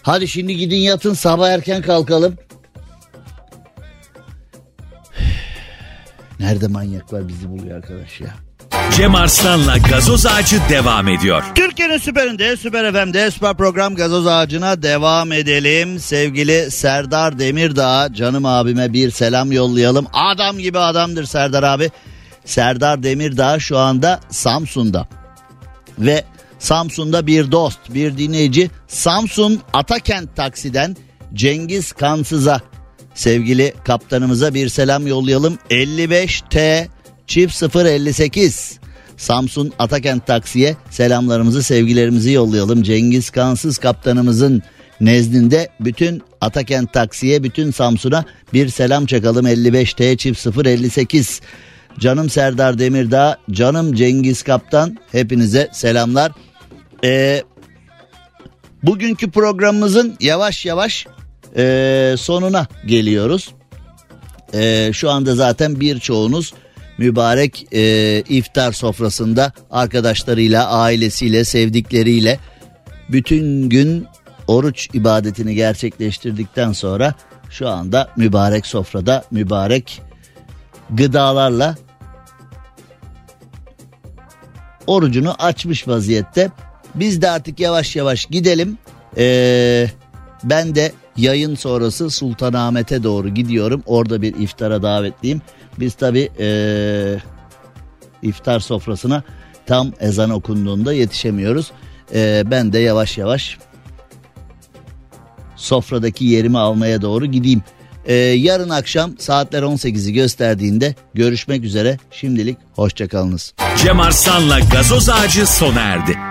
Hadi şimdi gidin yatın sabah erken kalkalım. Nerede manyaklar bizi buluyor arkadaş ya? Cem Arslan'la gazoz ağacı devam ediyor. Türkiye'nin süperinde, süper FM'de süper program gazoz ağacına devam edelim. Sevgili Serdar Demirdağ canım abime bir selam yollayalım. Adam gibi adamdır Serdar abi. Serdar Demirdağ şu anda Samsun'da. Ve Samsun'da bir dost, bir dinleyici Samsun Atakent taksiden Cengiz Kansız'a sevgili kaptanımıza bir selam yollayalım. 55T çift 058 Samsun Atakent taksiye selamlarımızı sevgilerimizi yollayalım. Cengiz Kansız kaptanımızın nezdinde bütün Atakent taksiye bütün Samsun'a bir selam çakalım 55T çift 058 Canım Serdar Demirdağ, canım Cengiz Kaptan hepinize selamlar. Ee, bugünkü programımızın yavaş yavaş e, sonuna geliyoruz. E, şu anda zaten birçoğunuz mübarek e, iftar sofrasında arkadaşlarıyla, ailesiyle, sevdikleriyle bütün gün oruç ibadetini gerçekleştirdikten sonra şu anda mübarek sofrada mübarek gıdalarla orucunu açmış vaziyette. Biz de artık yavaş yavaş gidelim. Ee, ben de yayın sonrası Sultanahmet'e doğru gidiyorum. Orada bir iftara davetliyim. Biz tabi ee, iftar sofrasına tam ezan okunduğunda yetişemiyoruz. Ee, ben de yavaş yavaş sofradaki yerimi almaya doğru gideyim. Ee, yarın akşam saatler 18'i gösterdiğinde görüşmek üzere. Şimdilik hoşçakalınız. Cem Arslan'la gazoz ağacı sona erdi.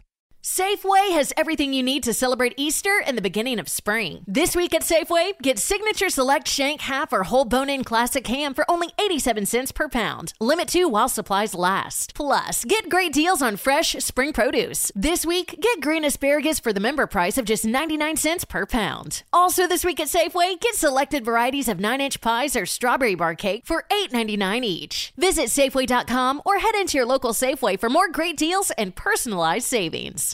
Safeway has everything you need to celebrate Easter and the beginning of spring. This week at Safeway, get Signature Select Shank Half or Whole Bone In Classic Ham for only 87 cents per pound. Limit two while supplies last. Plus, get great deals on fresh spring produce. This week, get green asparagus for the member price of just 99 cents per pound. Also, this week at Safeway, get selected varieties of 9 inch pies or strawberry bar cake for $8.99 each. Visit Safeway.com or head into your local Safeway for more great deals and personalized savings.